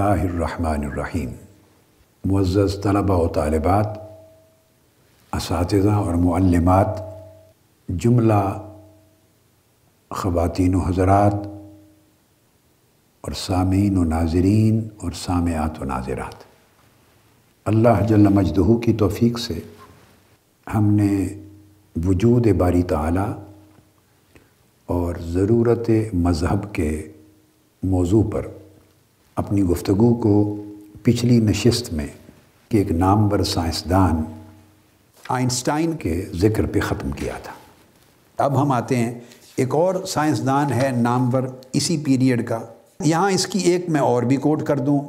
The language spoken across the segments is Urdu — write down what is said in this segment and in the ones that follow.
اللہ الرحمن الرحیم معزز طلبہ و طالبات اساتذہ اور معلمات جملہ خواتین و حضرات اور سامعین و ناظرین اور سامعات و ناظرات اللہ جل مجدہو کی توفیق سے ہم نے وجود باری تعالی اور ضرورت مذہب کے موضوع پر اپنی گفتگو کو پچھلی نشست میں کہ ایک نامور سائنسدان آئنسٹائن کے ذکر پہ ختم کیا تھا۔ اب ہم آتے ہیں، ایک اور سائنسدان ہے نامور اسی پیریڈ کا۔ یہاں اس کی ایک میں اور بھی کوٹ کر دوں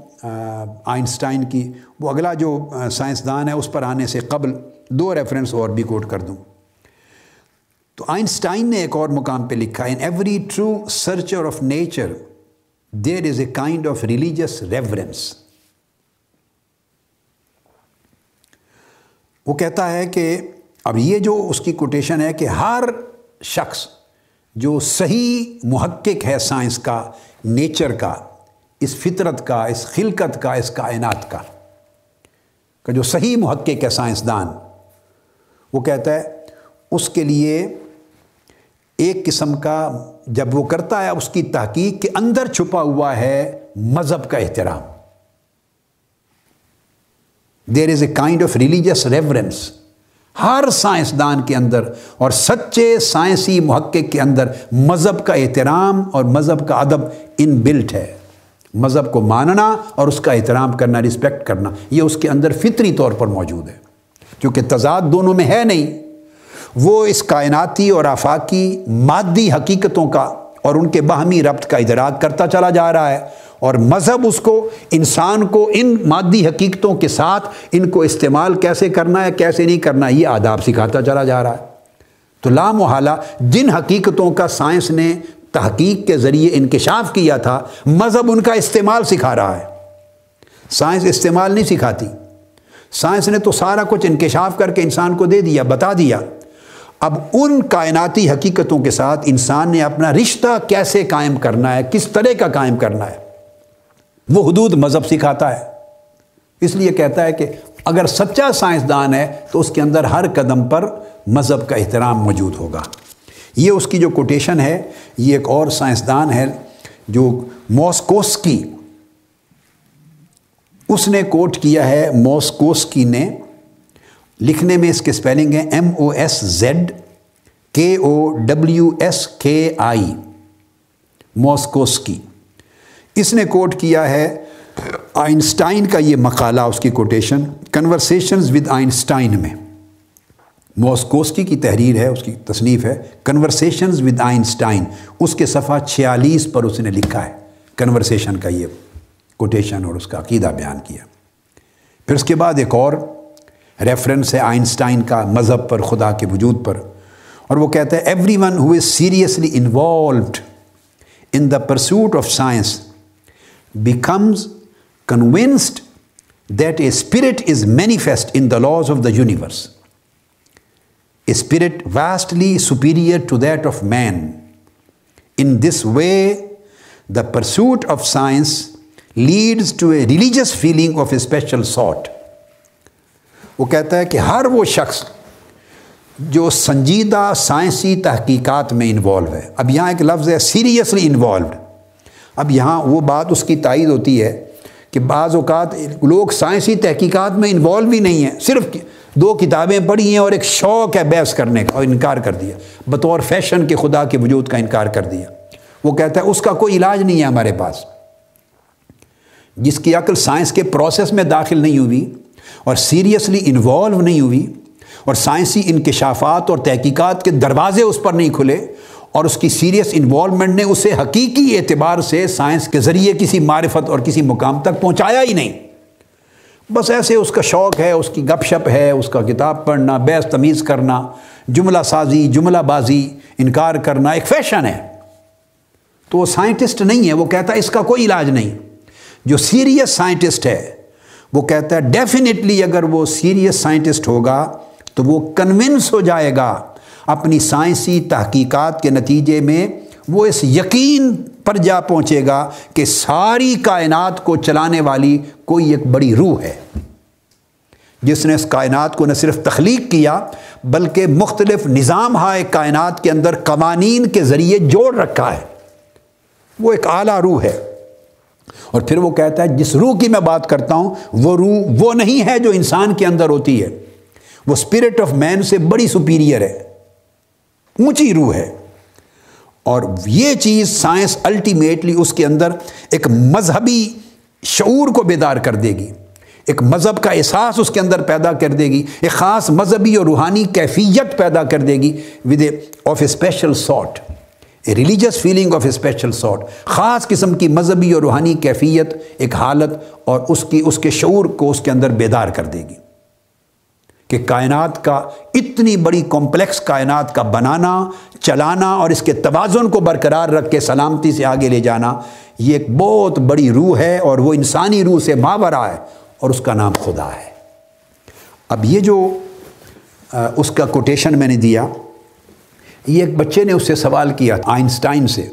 آئنسٹائن کی۔ وہ اگلا جو سائنسدان ہے، اس پر آنے سے قبل دو ریفرنس اور بھی کوٹ کر دوں۔ تو آئنسٹائن نے ایک اور مقام پہ لکھا in every true searcher of nature there is a kind of religious reference وہ کہتا ہے کہ اب یہ جو اس کی کوٹیشن ہے کہ ہر شخص جو صحیح محقق ہے سائنس کا نیچر کا، اس فطرت کا، اس خلقت کا، اس کائنات کا، کہ جو صحیح محقق ہے سائنسدان وہ کہتا ہے اس کے لیے ایک قسم کا جب وہ کرتا ہے، اس کی تحقیق کے اندر چھپا ہوا ہے مذہب کا احترام۔ There is a kind of religious reference ہر سائنسدان کے اندر اور سچے سائنسی محقق کے اندر مذہب کا احترام اور مذہب کا ادب ان بلٹ ہے۔ مذہب کو ماننا اور اس کا احترام کرنا رسپیکٹ کرنا، یہ اس کے اندر فطری طور پر موجود ہے۔ کیونکہ تضاد دونوں میں ہے نہیں۔ وہ اس کائناتی اور آفاقی مادی حقیقتوں کا اور ان کے باہمی ربط کا ادراک کرتا چلا جا رہا ہے اور مذہب اس کو، انسان کو ان مادی حقیقتوں کے ساتھ ان کو استعمال کیسے کرنا ہے، کیسے نہیں کرنا، یہ آداب سکھاتا چلا جا رہا ہے۔ تو لامحالہ جن حقیقتوں کا سائنس نے تحقیق کے ذریعے انکشاف کیا تھا، مذہب ان کا استعمال سکھا رہا ہے۔ سائنس استعمال نہیں سکھاتی۔ سائنس نے تو سارا کچھ انکشاف کر کے انسان کو دے دیا، بتا دیا۔ اب ان کائناتی حقیقتوں کے ساتھ انسان نے اپنا رشتہ کیسے قائم کرنا ہے؟ کس طرح کا قائم کرنا ہے؟ وہ حدود مذہب سکھاتا ہے۔ اس لیے کہتا ہے کہ اگر سچا سائنسدان ہے تو اس کے اندر ہر قدم پر مذہب کا احترام موجود ہوگا۔ یہ اس کی جو کوٹیشن ہے، یہ ایک اور سائنسدان ہے جو موسکوسکی، اس نے کوٹ کیا ہے۔ موسکوسکی نے لکھنے میں اس کے سپیلنگ ہیں ایم او ایس زیڈ کے او ڈبلیو ایس کے آئی موسکوسکی. اس نے کوٹ کیا ہے، آئنسٹائن کا یہ مقالہ، اس کی کوٹیشن کنورسیشنز ود آئنسٹائن میں. موسکوسکی کی تحریر ہے، اس کی تصنیف ہے کنورسیشنز ود آئنسٹائن اس کے صفحہ چھیالیس پر اس نے لکھا ہے کنورسیشن کا یہ کوٹیشن اور اس کا عقیدہ بیان کیا. پھر اس کے بعد ایک اور ریفرنس ہے آئنسٹائن کا مذہب پر خدا کے وجود پر اور وہ کہتا ہے everyone who is seriously involved in the pursuit of science becomes convinced that a spirit is manifest in the laws of the universe a spirit vastly superior to that of man. In this way, the pursuit of science leads to a religious feeling of a special sort. وہ کہتا ہے کہ ہر وہ شخص جو سنجیدہ سائنسی تحقیقات میں انوالو ہے۔ اب یہاں ایک لفظ ہے سیریسلی انوالوڈ اب یہاں وہ بات اس کی تائید ہوتی ہے کہ بعض اوقات لوگ سائنسی تحقیقات میں انوالو ہی نہیں ہیں، صرف دو کتابیں پڑھی ہیں اور ایک شوق ہے بحث کرنے کا اور انکار کر دیا۔ بطور فیشن کے خدا کے وجود کا انکار کر دیا۔ وہ کہتا ہے، اس کا کوئی علاج نہیں ہے ہمارے پاس۔ جس کی عقل سائنس کے پروسیس میں داخل نہیں ہوئی اور سیریسلی انوالو نہیں ہوئی اور سائنسی انکشافات اور تحقیقات کے دروازے اس پر نہیں کھلے اور اس کی سیریس انوالومنٹ نے اسے حقیقی اعتبار سے سائنس کے ذریعے کسی معرفت اور کسی مقام تک پہنچایا ہی نہیں۔ بس ایسے اس کا شوق ہے، اس کی گپ شپ ہے، اس کا کتاب پڑھنا بیس تمیز کرنا، جملہ سازی، جملہ بازی، انکار کرنا ایک فیشن ہے۔ تو وہ سائنٹسٹ نہیں ہے، وہ کہتا اس کا کوئی علاج نہیں۔ جو سیریس سائنٹسٹ ہے وہ کہتا ہے ڈیفینیٹلی اگر وہ سیریس سائنٹسٹ ہوگا تو وہ کنونس ہو جائے گا اپنی سائنسی تحقیقات کے نتیجے میں وہ اس یقین پر جا پہنچے گا کہ ساری کائنات کو چلانے والی کوئی ایک بڑی روح ہے. جس نے اس کائنات کو نہ صرف تخلیق کیا بلکہ مختلف نظام ہائے کائنات کے اندر قوانین کے ذریعے جوڑ رکھا ہے۔ وہ ایک اعلیٰ روح ہے۔ اور پھر وہ کہتا ہے، جس روح کی میں بات کرتا ہوں، وہ روح وہ نہیں ہے جو انسان کے اندر ہوتی ہے۔ وہ اسپرٹ آف مین سے بڑی سپیریئر ہے۔ اونچی روح ہے۔ اور یہ چیز سائنس الٹیمیٹلی اس کے اندر ایک مذہبی شعور کو بیدار کر دے گی۔ ایک مذہب کا احساس اس کے اندر پیدا کر دے گی۔ ایک خاص مذہبی اور روحانی کیفیت پیدا کر دے گی۔ With a of a special sort a religious feeling of special sort خاص قسم کی مذہبی اور روحانی کیفیت ایک حالت اور اس کی اس کے شعور کو اس کے اندر بیدار کر دے گی۔ کہ کائنات کا اتنی بڑی کمپلیکس کائنات کا بنانا، چلانا اور اس کے توازن کو برقرار رکھ کے سلامتی سے آگے لے جانا، یہ ایک بہت بڑی روح ہے اور وہ انسانی روح سے ماورا ہے اور اس کا نام خدا ہے۔ اب یہ جو اس کا کوٹیشن میں نے دیا یہ ایک بچے نے اس سے سوال کیا آئنسٹائن سے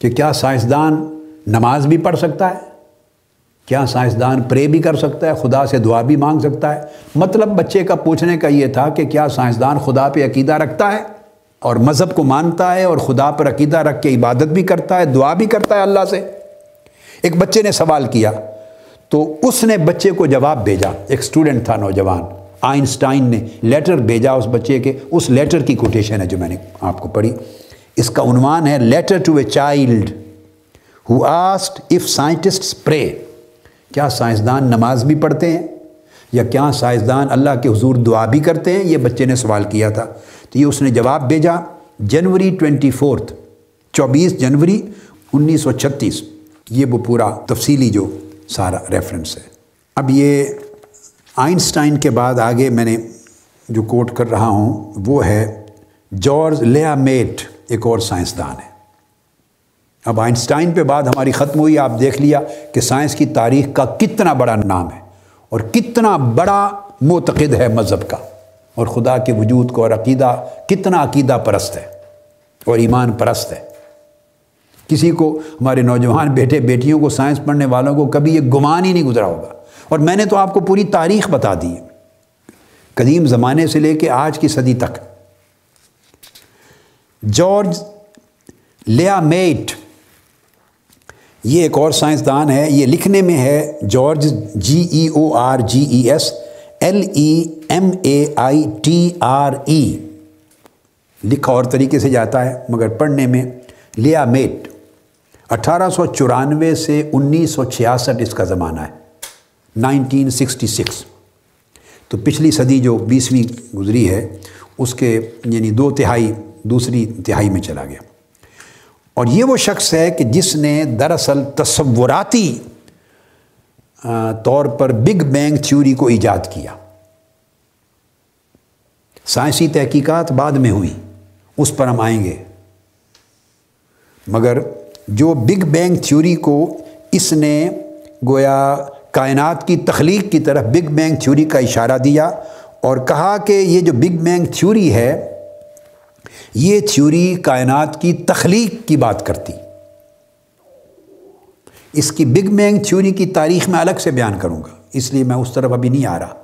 کہ کیا سائنسدان نماز بھی پڑھ سکتا ہے؟ کیا سائنسدان پرے بھی کر سکتا ہے؟ خدا سے دعا بھی مانگ سکتا ہے؟ مطلب بچے کا پوچھنے کا یہ تھا کہ کیا سائنسدان خدا پہ عقیدہ رکھتا ہے اور مذہب کو مانتا ہے اور خدا پر عقیدہ رکھ کے عبادت بھی کرتا ہے، دعا بھی کرتا ہے اللہ سے؟ ایک بچے نے سوال کیا تو اس نے بچے کو جواب بھیجا، ایک اسٹوڈنٹ تھا نوجوان آئنسٹائن نے لیٹر بھیجا اس بچے کے، اس لیٹر کی کوٹیشن ہے جو میں نے آپ کو پڑھی۔ اس کا عنوان ہے letter to a child who asked if scientist pray. کیا سائنسدان نماز بھی پڑھتے ہیں؟ یا کیا سائنسدان اللہ کے حضور دعا بھی کرتے ہیں؟ یہ بچے نے سوال کیا تھا۔ تو یہ اس نے جواب بھیجا، جنوری ٹوینٹی فورتھ، چوبیس جنوری انیس سو چھتیس۔ یہ وہ پورا تفصیلی جو سارا ریفرنس ہے۔ اب یہ آئنسٹائن کے بعد آگے میں نے جو کوٹ کر رہا ہوں وہ ہے جارج لیا میٹ، ایک اور سائنسدان ہے۔ اب آئنسٹائن پہ بعد ہماری ختم ہوئی، آپ دیکھ لیا کہ سائنس کی تاریخ کا کتنا بڑا نام ہے اور کتنا بڑا معتقد ہے مذہب کا۔ اور خدا کے وجود کو اور عقیدہ کتنا عقیدہ پرست ہے اور ایمان پرست ہے۔ کسی کو، ہمارے نوجوان بیٹے، بیٹیوں کو، سائنس پڑھنے والوں کو کبھی یہ گمان ہی نہیں گزرا ہوگا۔ اور میں نے تو آپ کو پوری تاریخ بتا دی ہے۔ قدیم زمانے سے لے کے آج کی صدی تک۔ جارج لیا میٹ، یہ ایک اور سائنسدان ہے، یہ لکھنے میں ہے۔ George G E O R G E S, L E M A I T R E. لکھا اور طریقے سے جاتا ہے، مگر پڑھنے میں لیا میٹ۔ اٹھارہ سو چورانوے سے انیس سو چھیاسٹھ اس کا زمانہ ہے۔ Nineteen sixty six. تو پچھلی صدی جو بیسویں گزری ہے، اس کے یعنی دو تہائی، دوسری تہائی میں چلا گیا۔ اور یہ وہ شخص ہے کہ جس نے دراصل تصوراتی طور پر بگ بینگ تھیوری کو ایجاد کیا۔ سائنسی تحقیقات بعد میں ہوئی اس پر ہم آئیں گے۔ مگر جو بگ بینگ تھیوری کو اس نے گویا کائنات کی تخلیق کی طرف بگ بینگ تھیوری کا اشارہ دیا اور کہا کہ یہ جو بگ بینگ تھیوری ہے، یہ تھیوری کائنات کی تخلیق کی بات کرتی۔ اس کی بگ بینگ تھیوری کی تاریخ میں الگ سے بیان کروں گا، اس لیے میں اس طرف ابھی نہیں آ رہا۔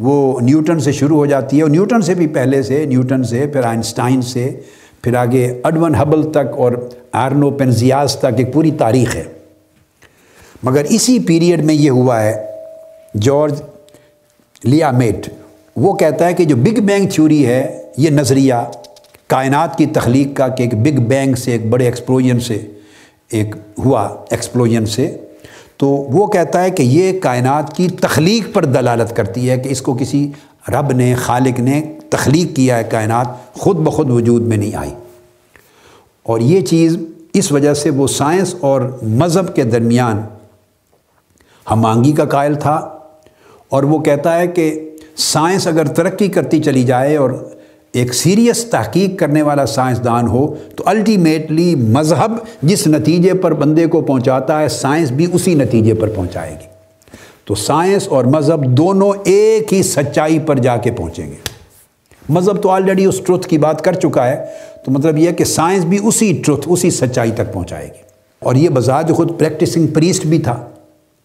وہ نیوٹن سے شروع ہو جاتی ہے اور نیوٹن سے بھی پہلے سے، نیوٹن سے، پھر آئنسٹائن سے، پھر آگے اڈون ہبل تک اور آرنو پینزیاز تک ایک پوری تاریخ ہے۔ مگر اسی پیریڈ میں یہ ہوا ہے، جارج لیا میٹ۔ وہ کہتا ہے کہ جو بگ بینگ تھیوری ہے، یہ نظریہ کائنات کی تخلیق کا کہ ایک بگ بینگ سے، ایک بڑے ایکسپلوژن سے، ایک ہوا ایکسپلوژن سے۔ تو وہ کہتا ہے کہ یہ کائنات کی تخلیق پر دلالت کرتی ہے کہ اس کو کسی رب نے، خالق نے تخلیق کیا ہے، کائنات خود بخود وجود میں نہیں آئی۔ اور یہ چیز اس وجہ سے وہ سائنس اور مذہب کے درمیان ہم آنگی کا قائل تھا اور وہ کہتا ہے کہ سائنس اگر ترقی کرتی چلی جائے اور ایک سیریس تحقیق کرنے والا سائنسدان ہو تو الٹیمیٹلی مذہب جس نتیجے پر بندے کو پہنچاتا ہے، سائنس بھی اسی نتیجے پر پہنچائے گی۔ تو سائنس اور مذہب دونوں ایک ہی سچائی پر جا کے پہنچیں گے۔ مذہب تو آلریڈی اس ٹروتھ کی بات کر چکا ہے، تو مطلب یہ کہ سائنس بھی اسی ٹروتھ اسی سچائی تک پہنچائے گی۔ اور یہ بذات خود پریکٹسنگ پریسٹ بھی تھا۔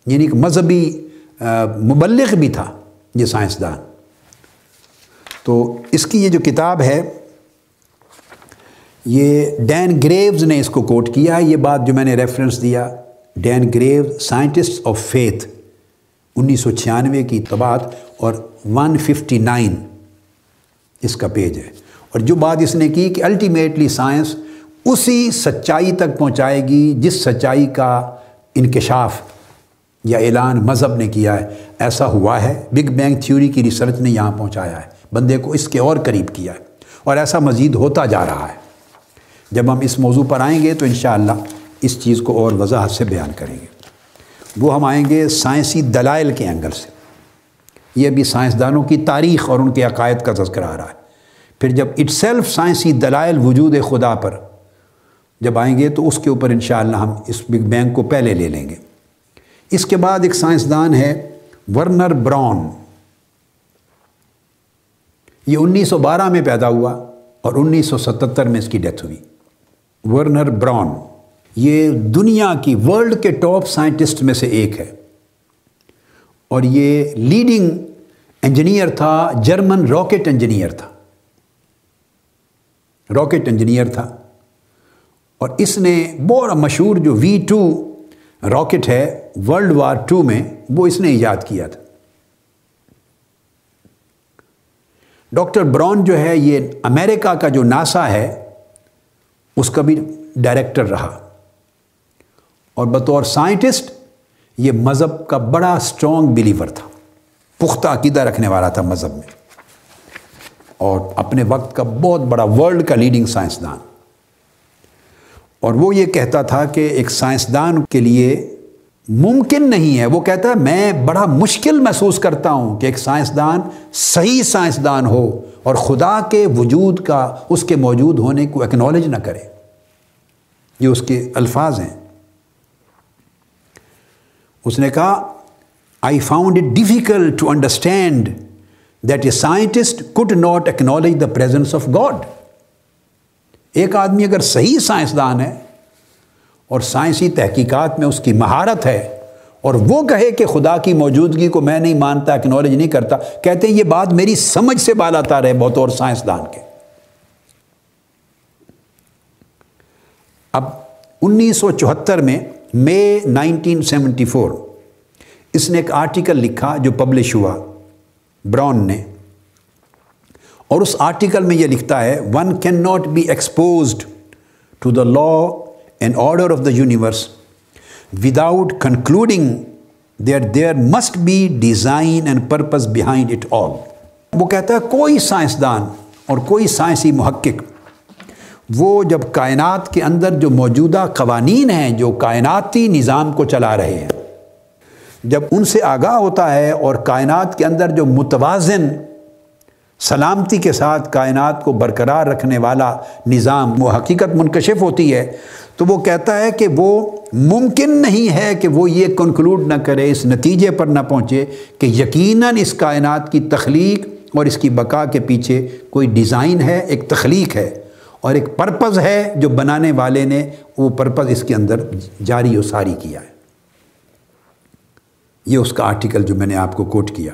یعنی کہ مذہبی مبلغ بھی تھا یہ سائنسدان۔ تو اس کی یہ جو کتاب ہے، یہ ڈین گریوز نے اس کو کوٹ کیا۔ ہے یہ بات جو میں نے ریفرنس دیا، Dan Graves scientist of faith انیس سو چھیانوے کی طبعات اور ون ففٹی نائن اس کا پیج ہے۔ اور جو بات اس نے کی کہ الٹیمیٹلی سائنس اسی سچائی تک پہنچائے گی جس سچائی کا انکشاف یا اعلان مذہب نے کیا ہے، ایسا ہوا ہے۔ بگ بینگ تھیوری کی ریسرچ نے یہاں پہنچایا ہے۔ بندے کو اس کے اور قریب کیا ہے۔ اور ایسا مزید ہوتا جا رہا ہے۔ جب ہم اس موضوع پر آئیں گے تو انشاءاللہ اس چیز کو اور وضاحت سے بیان کریں گے۔ وہ ہم آئیں گے سائنسی دلائل کے اینگل سے۔ یہ بھی سائنسدانوں کی تاریخ اور ان کے عقائد کا تذکرہ آ رہا ہے۔ پھر جب اٹ سیلف سائنسی دلائل وجود خدا پر جب آئیں گے تو اس کے اوپر انشاءاللہ ہم اس بگ بینگ کو پہلے لے لیں گے۔ اس کے بعد ایک سائنسدان ہے ورنر براؤن۔ یہ انیس سو بارہ میں پیدا ہوا اور انیس سو ستتر میں اس کی ڈیتھ ہوئی۔ Werner Braun. یہ دنیا کی ورلڈ کے ٹاپ سائنٹسٹ میں سے ایک ہے۔ اور یہ لیڈنگ انجینئر تھا، جرمن راکٹ انجینئر تھا۔ راکٹ انجینئر تھا۔ اور اس نے بہت مشہور جو وی ٹو راکٹ ہے ورلڈ وار ٹو میں، وہ اس نے ایجاد کیا تھا۔ ڈاکٹر براؤن جو ہے، یہ امریکہ کا جو ناسا ہے، اس کا بھی ڈائریکٹر رہا۔ اور بطور سائنٹسٹ، یہ مذہب کا بڑا اسٹرانگ بلیور تھا۔ پختہ عقیدہ رکھنے والا تھا مذہب میں۔ اور اپنے وقت کا بہت بڑا ورلڈ کا لیڈنگ سائنسدان اور وہ یہ کہتا تھا کہ ایک سائنسدان کے لیے ممکن نہیں ہے۔ وہ کہتا ہے، میں بڑا مشکل محسوس کرتا ہوں کہ ایک سائنسدان صحیح سائنسدان ہو اور خدا کے وجود کا، اس کے موجود ہونے کو اکنالج نہ کرے۔ یہ اس کے الفاظ ہیں۔ اس نے کہا I found it difficult to understand that a scientist could not acknowledge the presence of God ایک آدمی اگر صحیح سائنسدان ہے اور سائنسی تحقیقات میں اس کی مہارت ہے اور وہ کہے کہ خدا کی موجودگی کو میں نہیں مانتا اکنالج نہیں کرتا، کہتے ہیں یہ بات میری سمجھ سے بالا تار ہے بہت اور سائنسدان کے۔ اب انیس سو چوہتر میں مئی نائنٹین سیونٹی فور اس نے ایک آرٹیکل لکھا جو پبلش ہوا براؤن نے۔ اور اس آرٹیکل میں یہ لکھتا ہے one can not be exposed to the law and order of the universe without concluding there there must be design and purpose behind it all وہ کہتا ہے، کوئی سائنسدان اور کوئی سائنسی محقق وہ جب کائنات کے اندر جو موجودہ قوانین ہیں جو کائناتی نظام کو چلا رہے ہیں، جب ان سے آگاہ ہوتا ہے اور کائنات کے اندر جو متوازن سلامتی کے ساتھ کائنات کو برقرار رکھنے والا نظام وہ حقیقت منکشف ہوتی ہے، تو وہ کہتا ہے کہ وہ ممکن نہیں ہے کہ وہ یہ کنکلوڈ نہ کرے، اس نتیجے پر نہ پہنچے کہ یقیناً اس کائنات کی تخلیق اور اس کی بقا کے پیچھے کوئی ڈیزائن ہے، ایک تخلیق ہے۔ اور ایک پرپز ہے جو بنانے والے نے وہ پرپز اس کے اندر جاری و ساری کیا ہے۔ یہ اس کا آرٹیکل جو میں نے آپ کو کوٹ کیا۔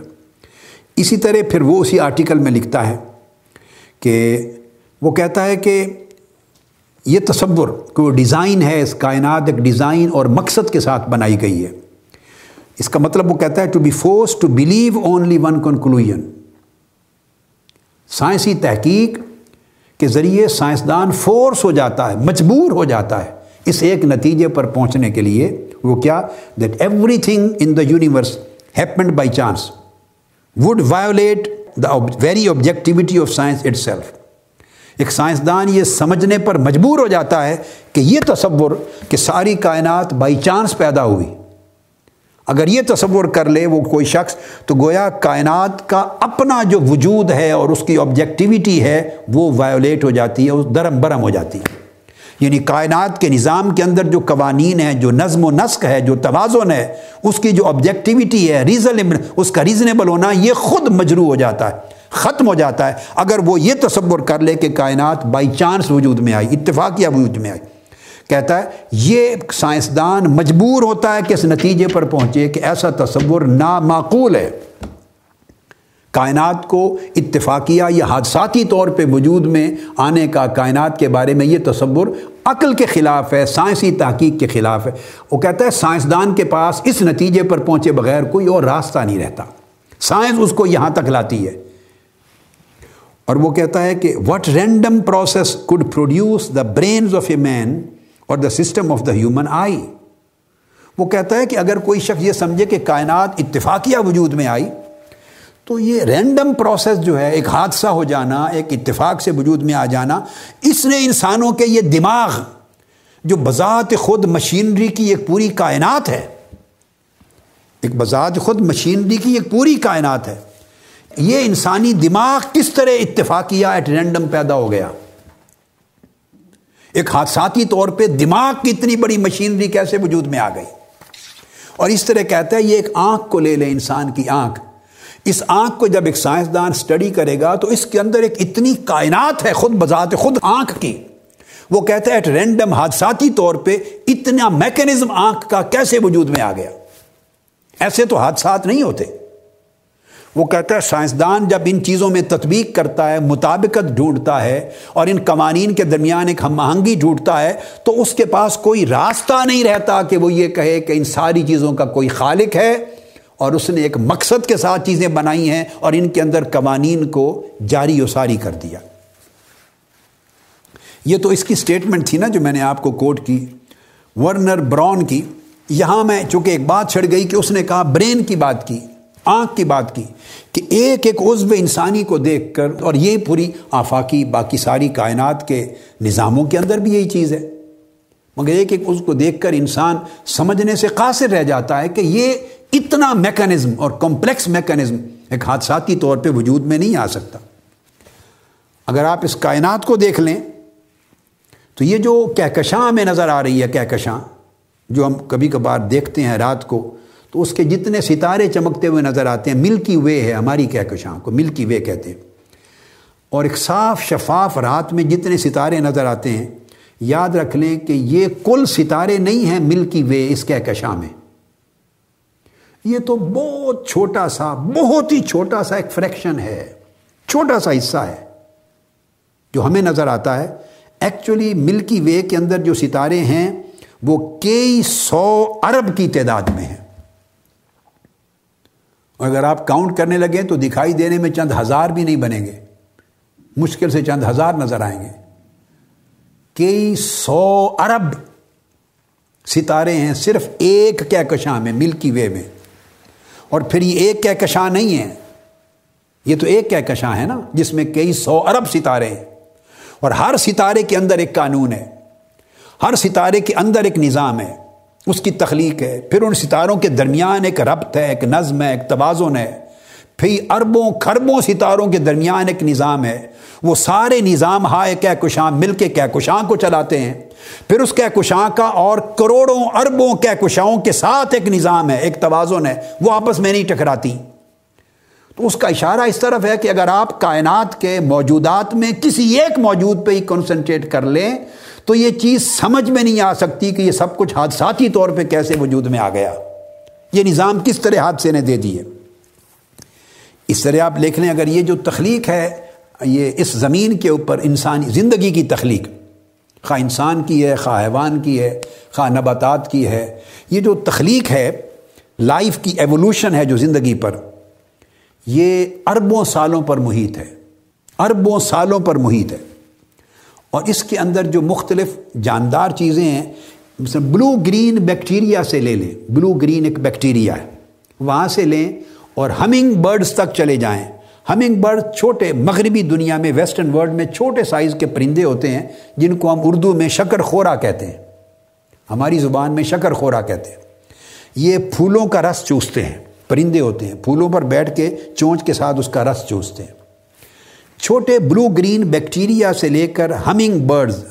اسی طرح پھر وہ اسی آرٹیکل میں لکھتا ہے کہ وہ کہتا ہے کہ یہ تصور کہ وہ ڈیزائن ہے، اس کائنات ایک ڈیزائن اور مقصد کے ساتھ بنائی گئی ہے۔ اس کا مطلب وہ کہتا ہے to be force to believe only one conclusion سائنسی تحقیق کے ذریعے سائنسدان فورس ہو جاتا ہے، مجبور ہو جاتا ہے اس ایک نتیجے پر پہنچنے کے لیے۔ وہ کیا؟ That everything in the universe happened by chance would violate the very objectivity of science itself ایک سائنسدان یہ سمجھنے پر مجبور ہو جاتا ہے کہ یہ تصور کہ ساری کائنات بائی چانس پیدا ہوئی۔ اگر یہ تصور کر لے وہ کوئی شخص، تو گویا کائنات کا اپنا جو وجود ہے اور اس کی آبجیکٹیوٹی ہے، وہ وایولیٹ ہو جاتی ہے اس درم برم ہو جاتی ہے۔ یعنی کائنات کے نظام کے اندر جو قوانین ہیں، جو نظم و نسق ہے، جو توازن ہے، اس کی جو آبجیکٹیوٹی ہے ریزن اس کا ریزنیبل ہونا، یہ خود مجروع ہو جاتا ہے، ختم ہو جاتا ہے۔ اگر وہ یہ تصور کر لے کہ کائنات بائی چانس وجود میں آئی، اتفاقیہ وجود میں آئی۔ کہتا ہے، یہ سائنسدان مجبور ہوتا ہے کہ اس نتیجے پر پہنچے کہ ایسا تصور نامعقول ہے۔ کائنات کو اتفاقیہ یا حادثاتی طور پہ وجود میں آنے کا کائنات کے بارے میں یہ تصور عقل کے خلاف ہے، سائنسی تحقیق کے خلاف ہے۔ وہ کہتا ہے سائنسدان کے پاس اس نتیجے پر پہنچے بغیر کوئی اور راستہ نہیں رہتا۔ سائنس اس کو یہاں تک لاتی ہے۔ اور وہ کہتا ہے کہ what random process could produce the brains of a man or the system of the human eye وہ کہتا ہے کہ اگر کوئی شخص یہ سمجھے کہ کائنات اتفاقیہ وجود میں آئی تو یہ رینڈم پروسیس جو ہے، ایک حادثہ ہو جانا، ایک اتفاق سے وجود میں آ جانا، اس نے انسانوں کے یہ دماغ، جو بذات خود مشینری کی ایک پوری کائنات ہے، ایک بذات خود مشینری کی ایک پوری کائنات ہے، یہ انسانی دماغ کس طرح اتفاقیہ ایٹ رینڈم پیدا ہو گیا؟ ایک حادثاتی طور پہ دماغ کی اتنی بڑی مشینری کیسے وجود میں آ گئی؟ اور اس طرح کہتا ہے، یہ ایک آنکھ کو لے لے انسان کی آنکھ۔ اس آنکھ کو جب ایک سائنسدان سٹڈی کرے گا تو اس کے اندر ایک اتنی کائنات ہے خود بذات خود آنکھ کی۔ وہ کہتا ہے ایٹ رینڈم حادثاتی طور پہ اتنا میکنزم آنکھ کا کیسے وجود میں آ گیا؟ ایسے تو حادثات نہیں ہوتے۔ وہ کہتا ہے سائنسدان جب ان چیزوں میں تطبیق کرتا ہے، مطابقت ڈھونڈتا ہے اور ان قوانین کے درمیان ایک ہم آہنگی ڈھونڈتا ہے، تو اس کے پاس کوئی راستہ نہیں رہتا کہ وہ یہ کہے کہ ان ساری چیزوں کا کوئی خالق ہے۔ اور اس نے ایک مقصد کے ساتھ چیزیں بنائی ہیں اور ان کے اندر قوانین کو جاری و ساری کر دیا۔ یہ تو اس کی سٹیٹمنٹ تھی نا جو میں نے آپ کو کوٹ کی۔ ورنر براؤن کی، یہاں میں چونکہ ایک بات چھڑ گئی کہ اس نے کہا برین کی بات کی، آنکھ کی بات کی کہ ایک ایک عزو انسانی کو دیکھ کر اور یہ پوری آفاقی باقی ساری کائنات کے نظاموں کے اندر بھی یہی چیز ہے۔ مگر ایک ایک عزو کو دیکھ کر انسان سمجھنے سے قاصر رہ جاتا ہے کہ یہ اتنا میکانزم اور کمپلیکس میکانزم ایک حادثاتی طور پہ وجود میں نہیں آ سکتا۔ اگر آپ اس کائنات کو دیکھ لیں، تو یہ جو کہکشاں میں نظر آ رہی ہے، کہکشاں، جو ہم کبھی کبھار دیکھتے ہیں رات کو، تو اس کے جتنے ستارے چمکتے ہوئے نظر آتے ہیں، ملکی وے ہے ہماری کہکشاں کو، ملکی وے کہتے ہیں۔ اور ایک صاف شفاف رات میں جتنے ستارے نظر آتے ہیں، یاد رکھ لیں کہ یہ کل ستارے نہیں ہیں، ملکی وے اس کہکشاں میں۔ یہ تو بہت چھوٹا سا، بہت ہی چھوٹا سا ایک فریکشن ہے، چھوٹا سا حصہ ہے، جو ہمیں نظر آتا ہے۔ ایکچولی ملکی وے کے اندر جو ستارے ہیں، وہ کئی سو ارب کی تعداد میں ہیں۔ اگر آپ کاؤنٹ کرنے لگیں تو دکھائی دینے میں چند ہزار بھی نہیں بنیں گے۔ مشکل سے چند ہزار نظر آئیں گے۔ کئی سو ارب ستارے ہیں، صرف ایک کہکشاں میں ملکی وے میں۔ اور پھر یہ ایک کہکشاں نہیں ہے یہ تو ایک کہکشاں ہے نا، جس میں کئی سو ارب ستارے ہیں۔ اور ہر ستارے کے اندر ایک قانون ہے۔ ہر ستارے کے اندر ایک نظام ہے۔ اس کی تخلیق ہے۔ پھر ان ستاروں کے درمیان ایک ربط ہے، ایک نظم ہے، ایک توازن ہے۔ پھر اربوں کھربوں ستاروں کے درمیان ایک نظام ہے۔ وہ سارے نظام ہائے کہکشاں مل کے کہکشاں کو چلاتے ہیں۔ پھر اس کہکشاں کا اور کروڑوں، اربوں کہکشاؤں کے ساتھ ایک نظام ہے، ایک توازن ہے۔ وہ آپس میں نہیں ٹکراتی۔ تو اس کا اشارہ اس طرف ہے کہ اگر آپ کائنات کے موجودات میں کسی ایک موجود پہ ہی کنسنٹریٹ کر لیں، تو یہ چیز سمجھ میں نہیں آ سکتی کہ یہ سب کچھ حادثاتی طور پہ کیسے وجود میں آ گیا۔ یہ نظام کس طرح حادثے نے دے دیے؟ اس طرح آپ لکھ لیں، اگر یہ جو تخلیق ہے، یہ اس زمین کے اوپر انسانی زندگی کی تخلیق، خواہ انسان کی ہے، خواہ حیوان کی ہے، خواہ نباتات کی ہے، یہ جو تخلیق ہے، لائف کی ایوولوشن ہے جو زندگی پر، یہ اربوں سالوں پر محیط ہے۔ اربوں سالوں پر محیط ہے۔ اور اس کے اندر جو مختلف جاندار چیزیں ہیں، مثلا بلو گرین بیکٹیریا سے لے لیں۔ بلو گرین ایک بیکٹیریا ہے۔ وہاں سے لیں اور ہمنگ برڈز تک چلے جائیں۔ ہمنگ برڈ چھوٹے مغربی دنیا میں ویسٹرن ورلڈ میں چھوٹے سائز کے پرندے ہوتے ہیں، جن کو ہم اردو میں شکر خورا کہتے ہیں۔ ہماری زبان میں شکر خورا کہتے ہیں۔ یہ پھولوں کا رس چوستے ہیں۔ پرندے ہوتے ہیں۔ پھولوں پر بیٹھ کے چونچ کے ساتھ اس کا رس چوستے ہیں۔ چھوٹے بلو گرین بیکٹیریا سے لے کر ہمنگ برڈز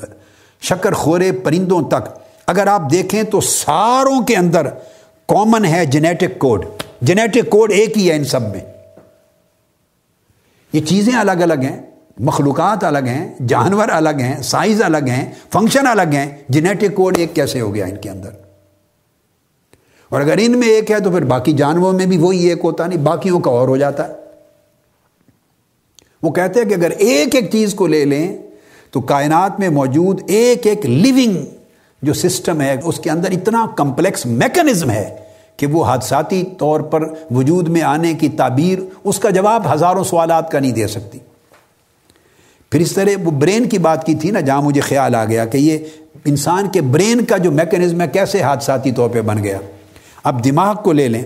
شکر خورے پرندوں تک۔ اگر آپ دیکھیں تو ساروں کے اندر کامن ہے جینیٹک کوڈ جینیٹک کوڈ ایک ہی ہے ان سب میں۔ یہ چیزیں الگ الگ ہیں، مخلوقات الگ ہیں، جانور الگ ہیں، سائز الگ ہیں، فنکشن الگ ہیں۔ جینیٹک کوڈ ایک کیسے ہو گیا ان کے اندر؟ اور اگر ان میں ایک ہے تو پھر باقی جانوروں میں بھی وہی ایک ہوتا، نہیں، باقیوں کا اور ہو جاتا۔ ہے وہ کہتے ہیں کہ اگر ایک ایک چیز کو لے لیں تو کائنات میں موجود ایک ایک لیونگ جو سسٹم ہے، اس کے اندر اتنا کمپلیکس میکنزم ہے۔ کہ وہ حادثاتی طور پر وجود میں آنے کی تعبیر، اس کا جواب ہزاروں سوالات کا نہیں دے سکتی۔ پھر اس طرح وہ برین کی بات کی تھی نا، جہاں مجھے خیال آ گیا کہ یہ انسان کے برین کا جو میکنزم ہے، کیسے حادثاتی طور پہ بن گیا۔ اب دماغ کو لے لیں،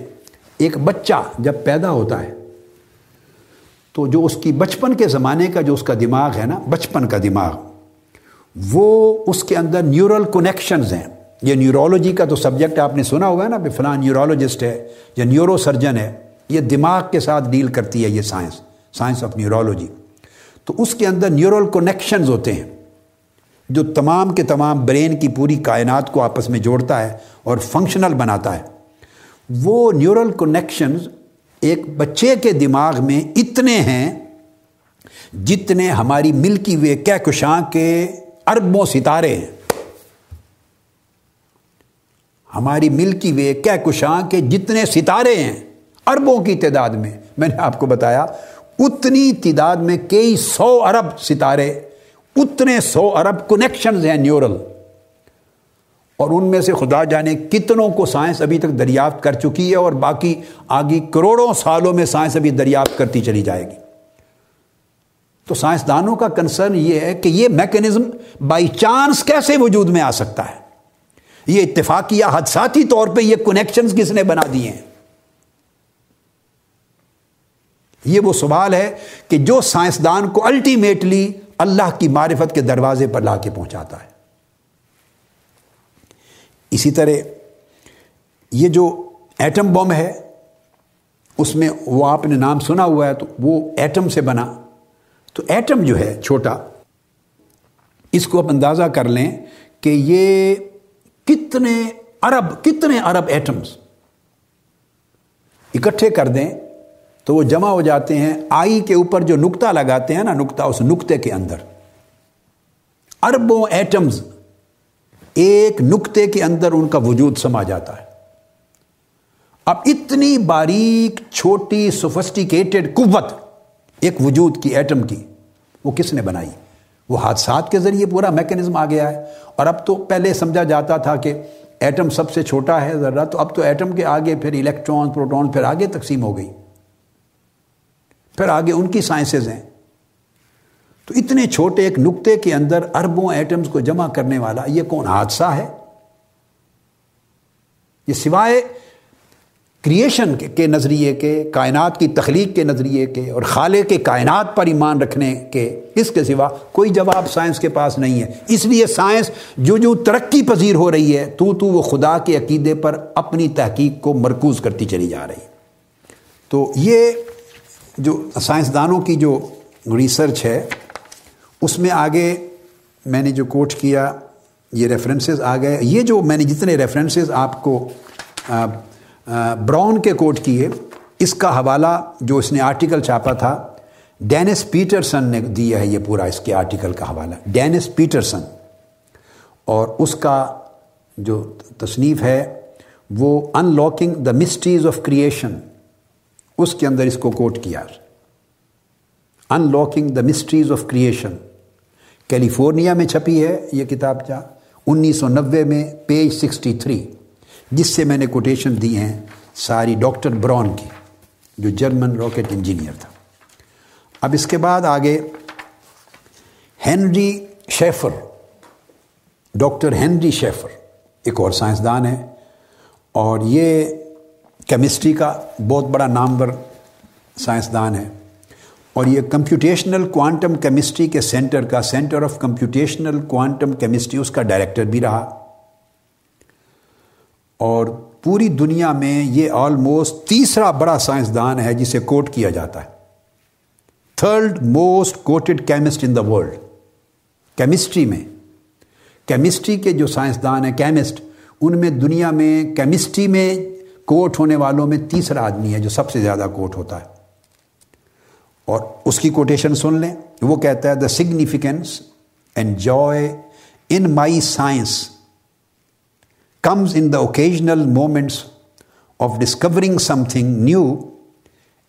ایک بچہ جب پیدا ہوتا ہے، تو جو اس کی بچپن کے زمانے کا جو اس کا دماغ ہے نا، بچپن کا دماغ، وہ اس کے اندر نیورل کنیکشنز ہیں۔ یہ نیورولوجی کا تو سبجیکٹ آپ نے سنا ہوگا نا کہ فلاں نیورولوجسٹ ہے یا نیورو سرجن ہے، یہ دماغ کے ساتھ ڈیل کرتی ہے یہ سائنس سائنس آف نیورولوجی تو اس کے اندر نیورل کنیکشنز ہوتے ہیں، جو تمام کے تمام برین کی پوری کائنات کو آپس میں جوڑتا ہے اور فنکشنل بناتا ہے۔ وہ نیورل کنیکشنز ایک بچے کے دماغ میں اتنے ہیں جتنے ہماری ملکی وے کہکشاں کے اربوں ستارے ہیں۔ ہماری ملکی وے کہکشاں کے جتنے ستارے ہیں اربوں کی تعداد میں میں نے آپ کو بتایا، اتنی تعداد میں کئی سو ارب ستارے، اتنے سو ارب کنیکشنز ہیں نیورل اور ان میں سے خدا جانے کتنوں کو سائنس ابھی تک دریافت کر چکی ہے اور باقی آگے کروڑوں سالوں میں سائنس ابھی دریافت کرتی چلی جائے گی۔ تو سائنسدانوں کا کنسرن یہ ہے کہ یہ میکنزم بائی چانس کیسے وجود میں آ سکتا ہے؟ یہ اتفاقیہ حدساتی طور پہ یہ کنیکشنز کس نے بنا دیے ہیں؟ یہ وہ سوال ہے کہ جو سائنسدان کو الٹیمیٹلی اللہ کی معرفت کے دروازے پر لا کے پہنچاتا ہے۔ اسی طرح یہ جو ایٹم بم ہے، اس میں وہ آپ نے نام سنا ہوا ہے، تو وہ ایٹم سے بنا۔ تو ایٹم جو ہے، چھوٹا، اس کو آپ اندازہ کر لیں کہ یہ کتنے ارب کتنے ارب ایٹمز اکٹھے کر دیں تو وہ جمع ہو جاتے ہیں آئی کے اوپر جو نکتا لگاتے ہیں نا نکتا اس نکتے کے اندر۔ اربوں ایٹمز ایک نکتے کے اندر ان کا وجود سما جاتا ہے۔ اب اتنی باریک، چھوٹی سوفسٹیکیٹڈ قوت ایک وجود کی ایٹم کی وہ کس نے بنائی؟ وہ حادثات کے ذریعے پورا میکنزم آ گیا ہے۔ اور اب تو پہلے سمجھا جاتا تھا کہ ایٹم سب سے چھوٹا ہے ذرا تو اب تو ایٹم کے آگے پھر الیکٹران پروٹون پھر آگے تقسیم ہو گئی۔ پھر آگے ان کی سائنسز ہیں۔ تو اتنے چھوٹے ایک نقطے کے اندر اربوں ایٹمز کو جمع کرنے والا یہ کون حادثہ ہے؟ یہ سوائے کریشن کے نظریے کے، کائنات کی تخلیق کے نظریے کے اور خالے کے کائنات پر ایمان رکھنے کے اس کے سوا کوئی جواب سائنس کے پاس نہیں ہے۔ اس لیے سائنس جو جو ترقی پذیر ہو رہی ہے، تو تو وہ خدا کے عقیدے پر اپنی تحقیق کو مرکوز کرتی چلی جا رہی تو یہ جو سائنسدانوں کی جو ریسرچ ہے، اس میں آگے میں نے جو کوٹ کیا، یہ ریفرنسز آ گئے۔ یہ جو میں نے جتنے ریفرنسز آپ کو براؤن کے کوٹ کیے۔ اس کا حوالہ جو اس نے آرٹیکل چھاپا تھا، ڈینس پیٹرسن نے دیا ہے یہ پورا اس کے آرٹیکل کا حوالہ۔ Dennis Peterson. اور اس کا جو تصنیف ہے، وہ unlocking the mysteries of creation اس کے اندر اس کو کوٹ کیا۔ Unlocking the mysteries of creation California میں چھپی ہے یہ کتاب جا۔ انیس سو نوے میں، پیج سکسٹی تھری۔ جس سے میں نے کوٹیشن دی ہیں ساری ڈاکٹر براؤن کی، جو جرمن راکٹ انجینئر تھا۔ اب اس کے بعد آگے Henry Schaefer, doctor Henry Schaefer, ایک اور سائنسدان ہے اور یہ کیمسٹری کا بہت بڑا نامور سائنسدان ہے اور یہ کمپیوٹیشنل کوانٹم کیمسٹری کے سینٹر کا، centre of computational quantum chemistry, اس کا ڈائریکٹر بھی رہا۔ اور پوری دنیا میں یہ آلموسٹ تیسرا بڑا سائنسدان ہے جسے کوٹ کیا جاتا ہے۔ Third most quoted chemist in the world chemistry میں۔ کیمسٹری کے جو سائنسدان ہیں کیمسٹ ان میں دنیا میں کیمسٹری میں کوٹ ہونے والوں میں تیسرا آدمی ہے جو سب سے زیادہ کوٹ ہوتا ہے۔ اور اس کی کوٹیشن سن لیں۔ وہ کہتا ہے the significance and joy in my science comes in the occasional moments of discovering something new